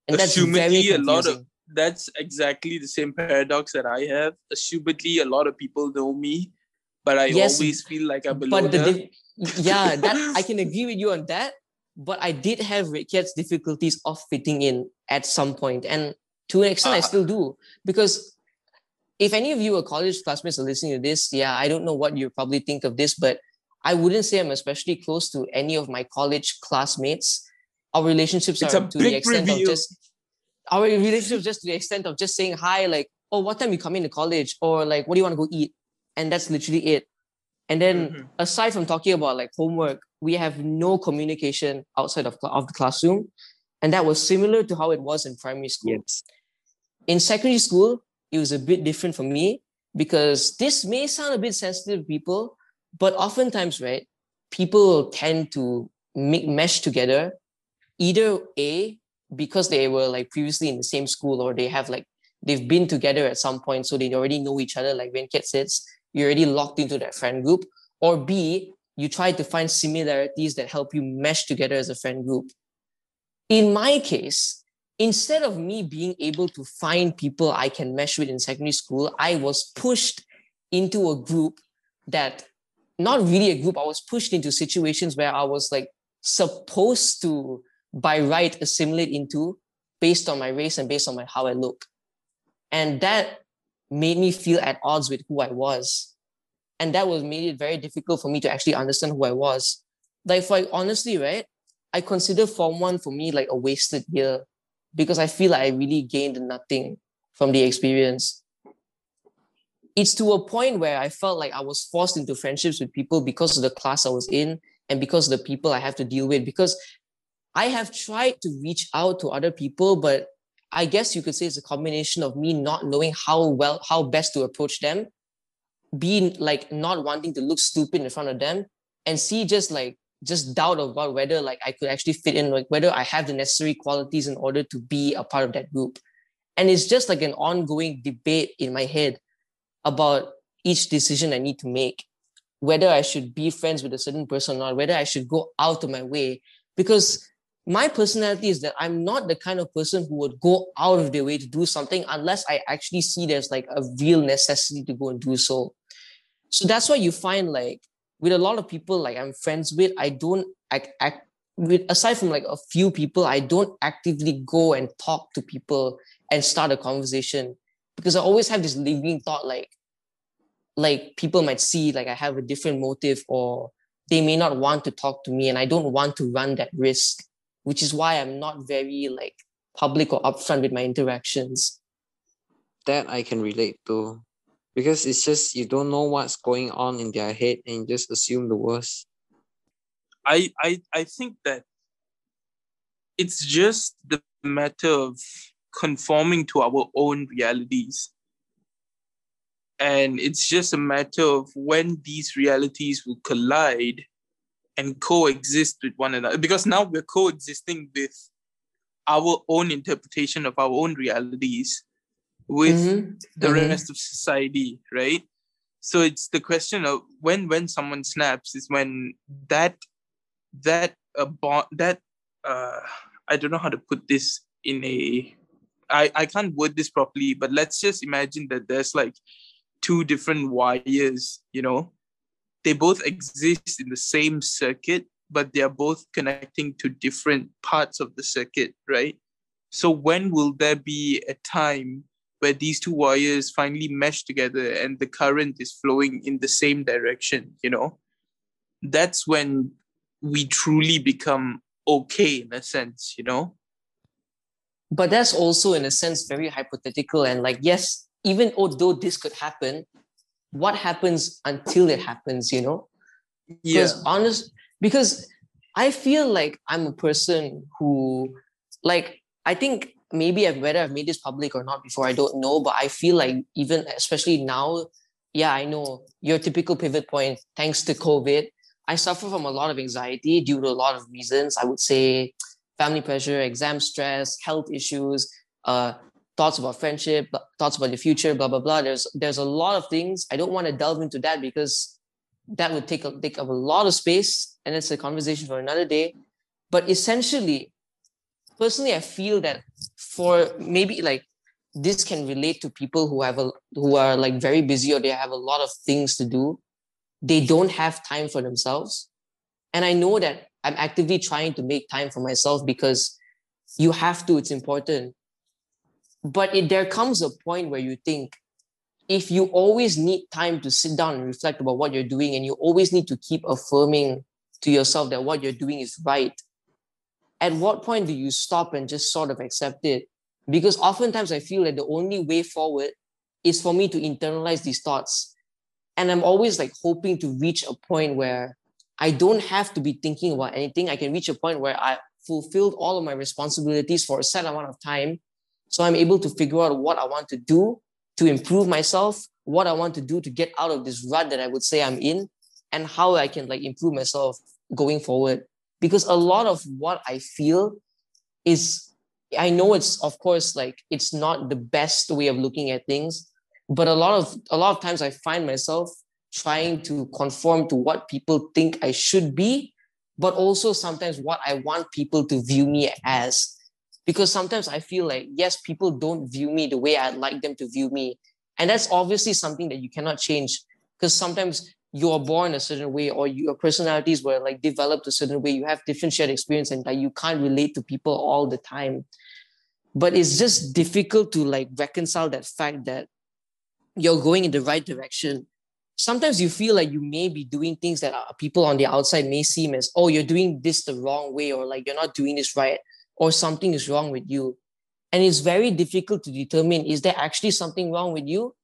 S1: And that's very
S2: Assumedly, a lot of that's exactly the same paradox that I have. Assumedly, a lot of people know me, but I
S1: Yes,
S2: always feel like I'm below
S1: but the yeah, that I can agree with you on that. But I did have Keat's difficulties of fitting in at some point, and to an extent, I
S2: Ah.
S1: still do because if any of you are college classmates are listening to this, yeah, I don't know what you probably think of this, but I wouldn't say I'm especially close to any of my college classmates. Our relationships
S2: It's
S1: are to the extent of just our relationships just to the extent of just saying hi, like, oh, what time you come into college, or like, what do you want to go eat, and that's literally it. And then
S2: Mhm.
S1: aside from talking about like homework, we have no communication outside of, of the classroom. And that was similar to how it was in primary school.
S3: yes.
S1: In secondary school, it was a bit different for me because this may sound a bit sensitive to people, but oftentimes, right, people tend to make, mesh together either A, because they were like previously in the same school or they have like, they've been together at some point, so they already know each other, like when Kit says, you're already locked into that friend group, or B, you try to find similarities that help you mesh together as a friend group. In my case, instead of me being able to find people I can mesh with in secondary school, I was pushed into a group that, not really a group, I was pushed into situations where I was like supposed to, by right, assimilate into based on my race and based on my, how I look. And that made me feel at odds with who I was. And that was made it very difficult for me to actually understand who I was. Like, for like, honestly, right? I consider Form 1 for me like a wasted year because I feel like I really gained nothing from the experience. It's to a point where I felt like I was forced into friendships with people because of the class I was in and because of the people I have to deal with. Because I have tried to reach out to other people, but I guess you could say it's a combination of me not knowing how well, how best to approach them, being like not wanting to look stupid in front of them, and see just like just doubt about whether like I could actually fit in, like whether I have the necessary qualities in order to be a part of that group. And it's just like an ongoing debate in my head about each decision I need to make, whether I should be friends with a certain person or not, whether I should go out of my way. Because my personality is that I'm not the kind of person who would go out of their way to do something unless I actually see there's like a real necessity to go and do so. So that's why you find like with a lot of people like I'm friends with, I don't act, act with aside from like a few people, I don't actively go and talk to people and start a conversation because I always have this lingering thought like like people might see like I have a different motive or they may not want to talk to me and I don't want to run that risk, which is why I'm not very like public or upfront with my interactions.
S3: That I can relate to. Because it's just you don't know what's going on in their head and you just assume the worst.
S2: I, I I think that it's just the matter of conforming to our own realities. And it's just a matter of when these realities will collide and coexist with one another because now we're coexisting with our own interpretation of our own realities with
S1: Mhm,
S2: the
S1: mhm.
S2: rest of society right so it's the question of when when someone snaps is when that that uh, bond that uh i don't know how to put this in a i i can't word this properly but let's just imagine that there's like two different wires you know? They both exist in the same circuit but they are both connecting to different parts of the circuit right? So when will there be a time where these two wires finally mesh together and the current is flowing in the same direction you know? That's when we truly become okay in a sense you know
S1: but that's also in a sense very hypothetical and like yes even although this could happen what happens until it happens you know?
S2: Yeah.
S1: because honest because i feel like i'm a person who like i think maybe I've, whether i've made this public or not before i don't know but i feel like even especially now yeah i know your typical pivot point thanks to covid i suffer from a lot of anxiety due to a lot of reasons. I would say family pressure exam stress health issues uh thoughts about friendship thoughts about the future blah blah blah. There's there's a lot of things. I don't want to delve into that because that would take, take up a lot of space and it's a conversation for another day. But essentially personally i feel that for maybe like this can relate to people who have a who are like very busy or they have a lot of things to do. They don't have time for themselves. And i know that i'm actively trying to make time for myself because you have to it's important. But it, there comes a point where you think if you always need time to sit down and reflect about what you're doing and you always need to keep affirming to yourself that what you're doing is right at what point do you stop and just sort of accept it? Because oftentimes i feel that the only way forward is for me to internalize these thoughts. And i'm always like hoping to reach a point where i don't have to be thinking about anything. I can reach a point where i fulfilled all of my responsibilities for a set amount of time. So i'm able to figure out what i want to do to improve myself what i want to do to get out of this rut that i would say i'm in and how i can like improve myself going forward. Because a lot of what i feel is i know it's of course like it's not the best way of looking at things but a lot of a lot of times i find myself trying to conform to what people think i should be but also sometimes what i want people to view me as. Because sometimes i feel like yes people don't view me the way i'd like them to view me. And that's obviously something that you cannot change. Because sometimes you're born a certain way or your personalities were like developed a certain way. You have different shared experience and that you can't relate to people all the time. But it's just difficult to like reconcile that fact that you're going in the right direction sometimes you feel like you may be doing things that uh, people on the outside may seem as oh you're doing this the wrong way or like you're not doing this right or something is wrong with you. And it's very difficult to determine is there actually something wrong with you?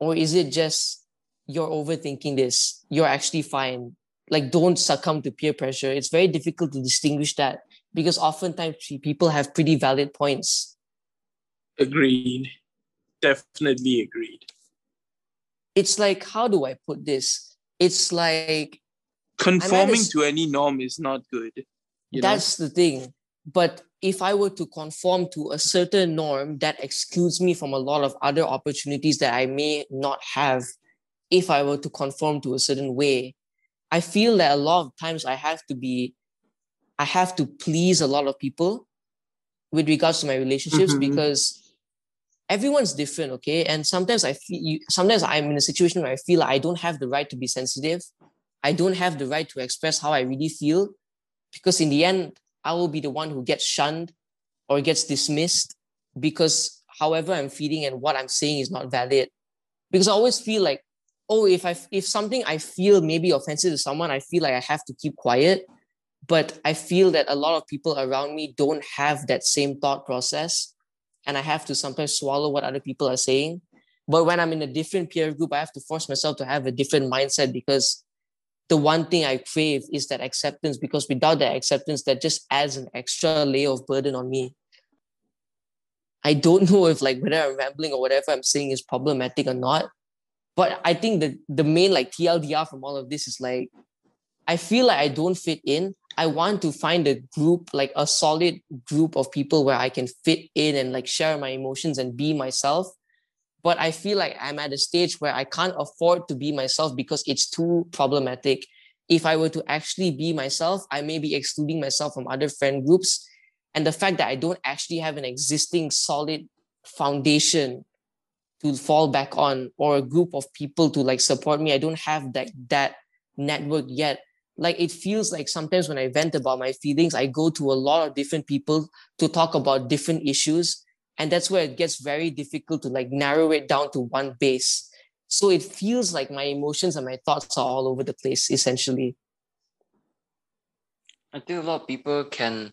S1: Or is it just you're overthinking this. You're actually fine. Like don't succumb to peer pressure. It's very difficult to distinguish that because oftentimes people have pretty valid points.
S2: Agreed. Definitely agreed
S1: it's like how do i put this it's like
S2: conforming
S1: s-
S2: to any norm is not good you know?
S1: that's the thing but if i were to conform to a certain norm that excludes me from a lot of other opportunities that i may not have if i were to conform to a certain way i feel that a lot of times i have to be i have to please a lot of people with regards to my relationships
S2: Mhm.
S1: because everyone's different okay? And sometimes i feel sometimes i'm in a situation where i feel like i don't have the right to be sensitive. I don't have the right to express how i really feel because in the end i will be the one who gets shunned or gets dismissed because however i'm feeling and what i'm saying is not valid. Because i always feel like oh if i if something i feel maybe offensive to someone i feel like i have to keep quiet. But i feel that a lot of people around me don't have that same thought process and i have to sometimes swallow what other people are saying but when i'm in a different peer group i have to force myself to have a different mindset because the one thing i crave is that acceptance because without that acceptance that just adds an extra layer of burden on me i don't know if like whether i'm rambling or whatever i'm saying is problematic or not but i think the the main like tldr from all of this is like I feel like I don't fit in. I want to find a group, like a solid group of people where I can fit in and like share my emotions and be myself. But I feel like I'm at a stage where I can't afford to be myself because it's too problematic. If I were to actually be myself, I may be excluding myself from other friend groups. And the fact that I don't actually have an existing solid foundation to fall back on or a group of people to like support me, I don't have that that network yet like it feels like sometimes when I vent about my feelings, I go to a lot of different people to talk about different issues. And that's where it gets very difficult to like narrow it down to one base. So it feels like my emotions and my thoughts are all over the place, essentially.
S3: I think a lot of people can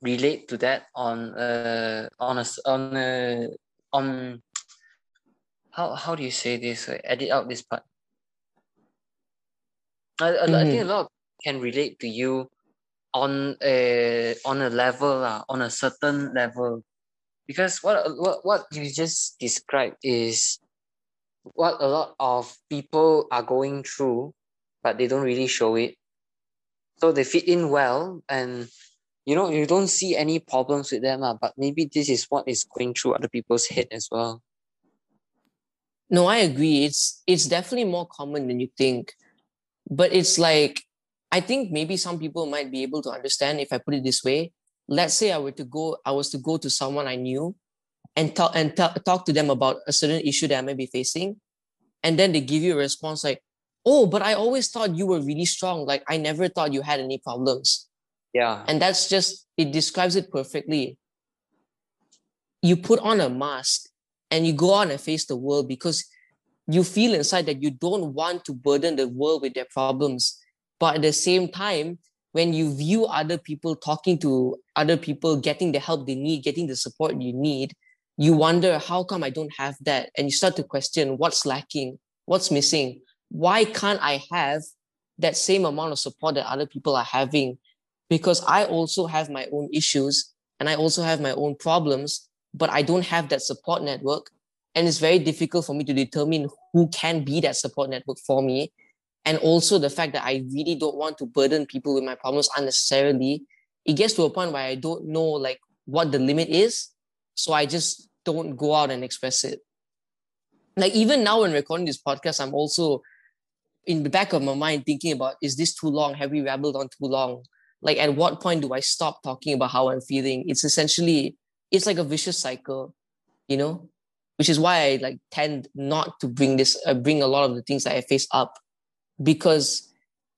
S3: relate to that on uh on a on a on how how do you say this? edit out this part I, I, mm. I think a mm-hmm. lot can relate to you on a on a level uh, on a certain level because what what what you just described is what a lot of people are going through but they don't really show it so they fit in well and you know you don't see any problems with them uh, but maybe this is what is going through other people's head as well
S1: no i agree it's it's definitely more common than you think but it's like i think maybe some people might be able to understand if i put it this way. Let's say i were to go i was to go to someone i knew and talk and t- talk to them about a certain issue that i may be facing. And then they give you a response like oh but i always thought you were really strong. Like i never thought you had any problems.
S3: Yeah.
S1: And that's just it describes it perfectly. You put on a mask and you go out and face the world because you feel inside that you don't want to burden the world with their problems. But at the same time, when you view other people talking to other people, getting the help they need, getting the support you need, you wonder, how come I don't have that? And you start to question what's lacking, what's missing. Why can't I have that same amount of support that other people are having? Because I also have my own issues and I also have my own problems, but I don't have that support network and it's very difficult for me to determine who can be that support network for me. And also the fact that i really don't want to burden people with my problems unnecessarily it gets to a point where i don't know like what the limit is. So i just don't go out and express it. Like even now when recording this podcast i'm also in the back of my mind thinking about is this too long? Have we rabbled on too long? Like at what point do i stop talking about how i'm feeling? It's essentially it's like a vicious cycle you know which is why I like tend not to bring this, uh, bring a lot of the things that I face up, because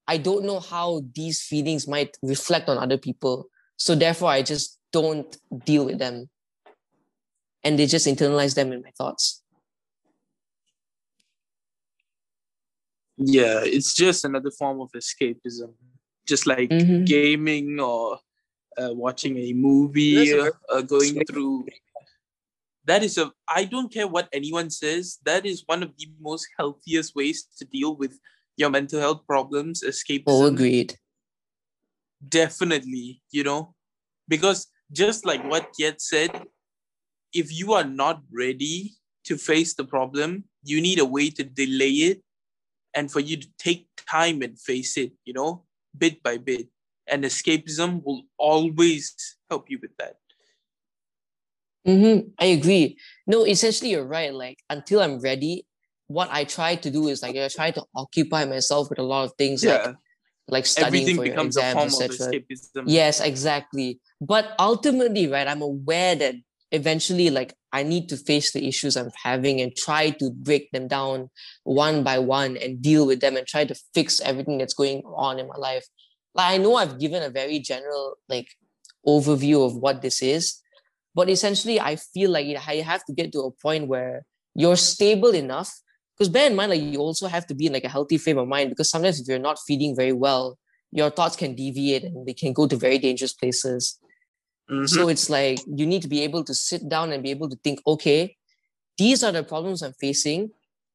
S1: I don't know how these feelings might reflect on other people. So therefore, I just don't deal with them, and they just internalize them in my thoughts.
S2: Yeah, it's just another form of escapism, just like mm-hmm. gaming or uh, watching a movie, uh, going through that is a i don't care what anyone says. That is one of the most healthiest ways to deal with your mental health problems escapism.
S1: Oh agreed.
S2: Definitely you know? Because just like what yet said if you are not ready to face the problem you need a way to delay it and for you to take time and face it you know bit by bit. And escapism will always help you with that
S1: Mm-hmm. I agree. No, essentially, you're right. Like until I'm ready, what I try to do is like I try to occupy myself with a lot of things, yeah. like like studying
S2: Everything
S1: for
S2: becomes
S1: your exams, etc. Yes, exactly. But ultimately, right, I'm aware that eventually, like I need to face the issues I'm having and try to break them down one by one and deal with them and try to fix everything that's going on in my life. Like I know I've given a very general like overview of what this is, but essentially, I feel like you have to get to a point where you're stable enough. Because bear in mind, like you also have to be in like a healthy frame of mind. Because sometimes if you're not feeding very well, your thoughts can deviate and they can go to very dangerous places. Mm-hmm. So it's like you need to be able to sit down and be able to think, okay, these are the problems I'm facing.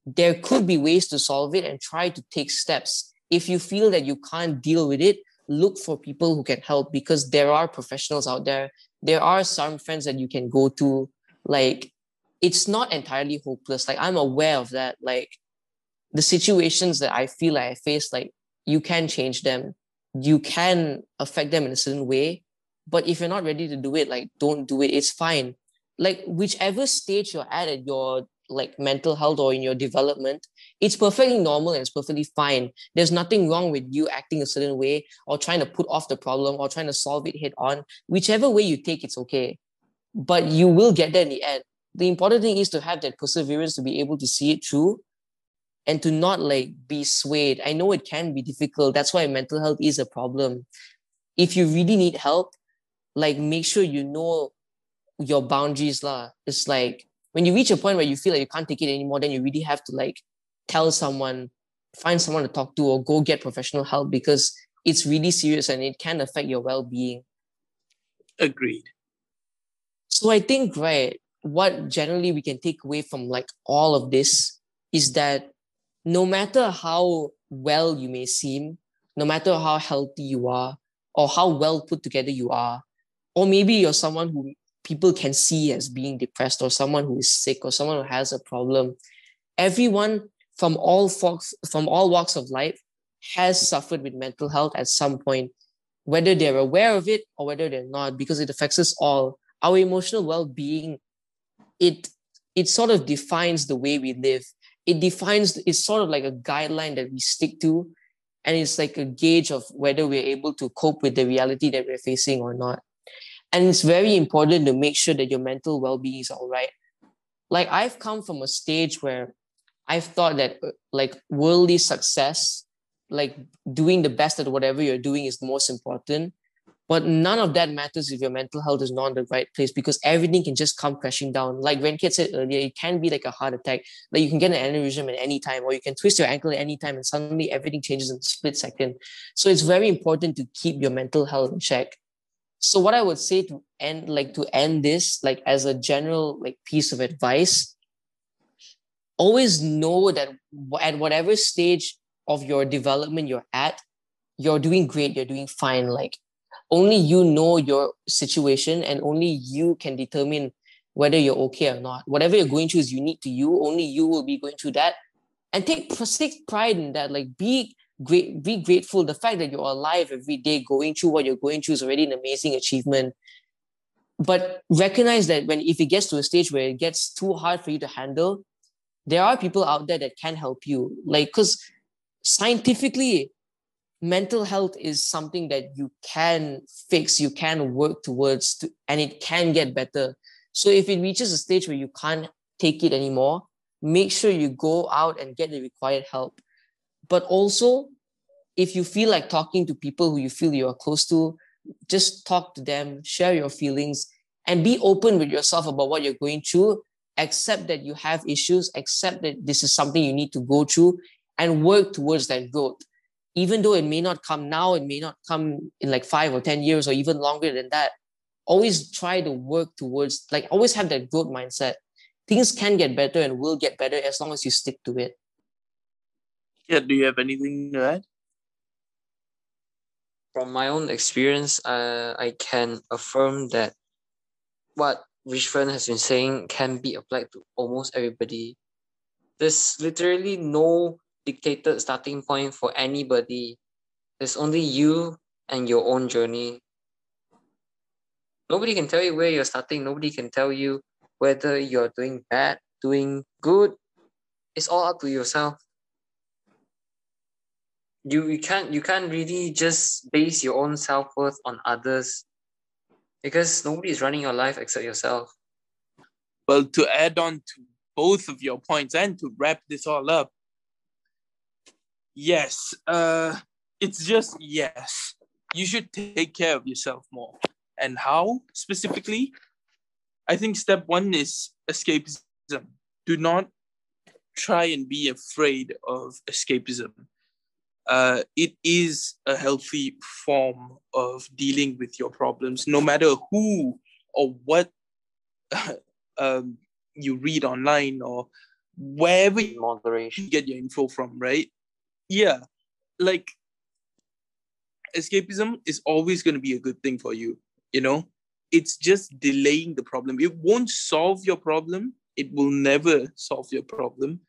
S1: There could be ways to solve it and try to take steps. If you feel that you can't deal with it, look for people who can help because there are professionals out there there are some friends that you can go to like it's not entirely hopeless. Like i'm aware of that. Like the situations that i feel like i face like you can change them. You can affect them in a certain way. But if you're not ready to do it like don't do it. It's fine. Like whichever stage you're at at your like mental health or in your development it's perfectly normal and it's perfectly fine there's nothing wrong with you acting a certain way or trying to put off the problem or trying to solve it head on whichever way you take it's okay but you will get there in the end the important thing is to have that perseverance to be able to see it through and to not like be swayed. I know it can be difficult. That's why mental health is a problem. If you really need help, like make sure you know your boundaries lah. It's like when you reach a point where you feel like you can't take it anymore, then you really have to like tell someone, find someone to talk to, or go get professional help because it's really serious and it can affect your well-being.
S2: Agreed.
S1: So I think right, what generally we can take away from like all of this is that no matter how well you may seem, no matter how healthy you are, or how well put together you are, or maybe you're someone who people can see as being depressed, or someone who is sick, or someone who has a problem, everyone from all folks, from all walks of life has suffered with mental health at some point, whether they're aware of it or whether they're not, because it affects us all. Our emotional well-being, it it sort of defines the way we live it defines it's sort of like a guideline that we stick to and it's like a gauge of whether we're able to cope with the reality that we're facing or not and it's very important to make sure that your mental well-being is all right like i've come from a stage where i've thought that uh, like worldly success like doing the best at whatever you're doing is most important but none of that matters if your mental health is not in the right place because everything can just come crashing down. Like Venkat said earlier, it can be like a heart attack. Like you can get an aneurysm at any time, or you can twist your ankle at any time, and suddenly everything changes in a split second. So it's very important to keep your mental health in check. So what I would say to end, like to end this, like as a general like piece of advice, always know that at whatever stage of your development you're at, you're doing great, you're doing fine. Like only you know your situation and only you can determine whether you're okay or not. Whatever you're going through is unique to you. Only you will be going through that. And take, take pride in that. Like be great, be grateful. The fact that you're alive every day, going through what you're going through is already an amazing achievement. But recognize that when if it gets to a stage where it gets too hard for you to handle, there are people out there that can help you. Like, because scientifically, mental health is something that you can fix, you can work towards, to, and it can get better. So if it reaches a stage where you can't take it anymore, make sure you go out and get the required help. But also, if you feel like talking to people who you feel you are close to, just talk to them, share your feelings, and be open with yourself about what you're going through. Accept that you have issues, accept that this is something you need to go through, and work towards that growth even though it may not come now, it may not come in like five or 10 years or even longer than that, always try to work towards, like, always have that growth mindset. Things can get better and will get better as long as you stick to it.
S2: Yeah, do you have anything to add?
S3: From my own experience, uh, I can affirm that what Rich Friend has been saying can be applied to almost everybody. There's literally no dictated starting point for anybody. There's only you and your own journey. Nobody can tell you where you're starting. Nobody can tell you whether you're doing bad, doing good. It's all up to yourself. You, you can't you can't really just base your own self-worth on others because nobody is running your life except yourself.
S2: Well, to add on to both of your points and to wrap this all up, Yes. Uh, it's just yes. You should take care of yourself more. And how specifically? I think step one is escapism. Do not try and be afraid of escapism. Uh, it is a healthy form of dealing with your problems, no matter who or what um, you read online or wherever
S3: Moderation.
S2: you get your info from, right? yeah like escapism is always going to be a good thing for you you know it's just delaying the problem it won't solve your problem it will never solve your problem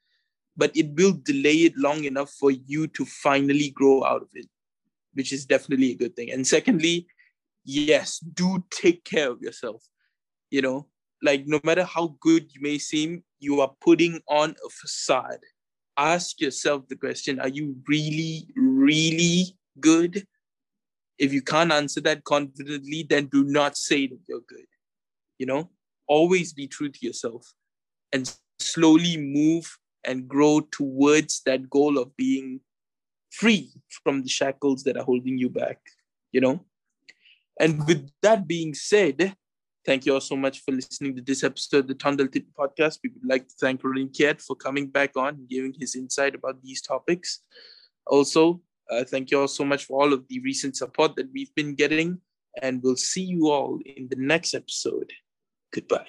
S2: but it will delay it long enough for you to finally grow out of it, which is definitely a good thing. And secondly, yes, do take care of yourself. You know, like no matter how good you may seem, you are putting on a facade. Ask yourself the question Are you really, really good? If you can't answer that confidently, then do not say that you're good. You know, always be true to yourself and slowly move and grow towards that goal of being free from the shackles that are holding you back, you know? And with that being said, thank you all so much for listening to this episode of the Tondal Tip podcast. We would like to thank Ren Keat for coming back on and giving his insight about these topics. Also, uh, thank you all so much for all of the recent support that we've been getting. And we'll see you all in the next episode. Goodbye.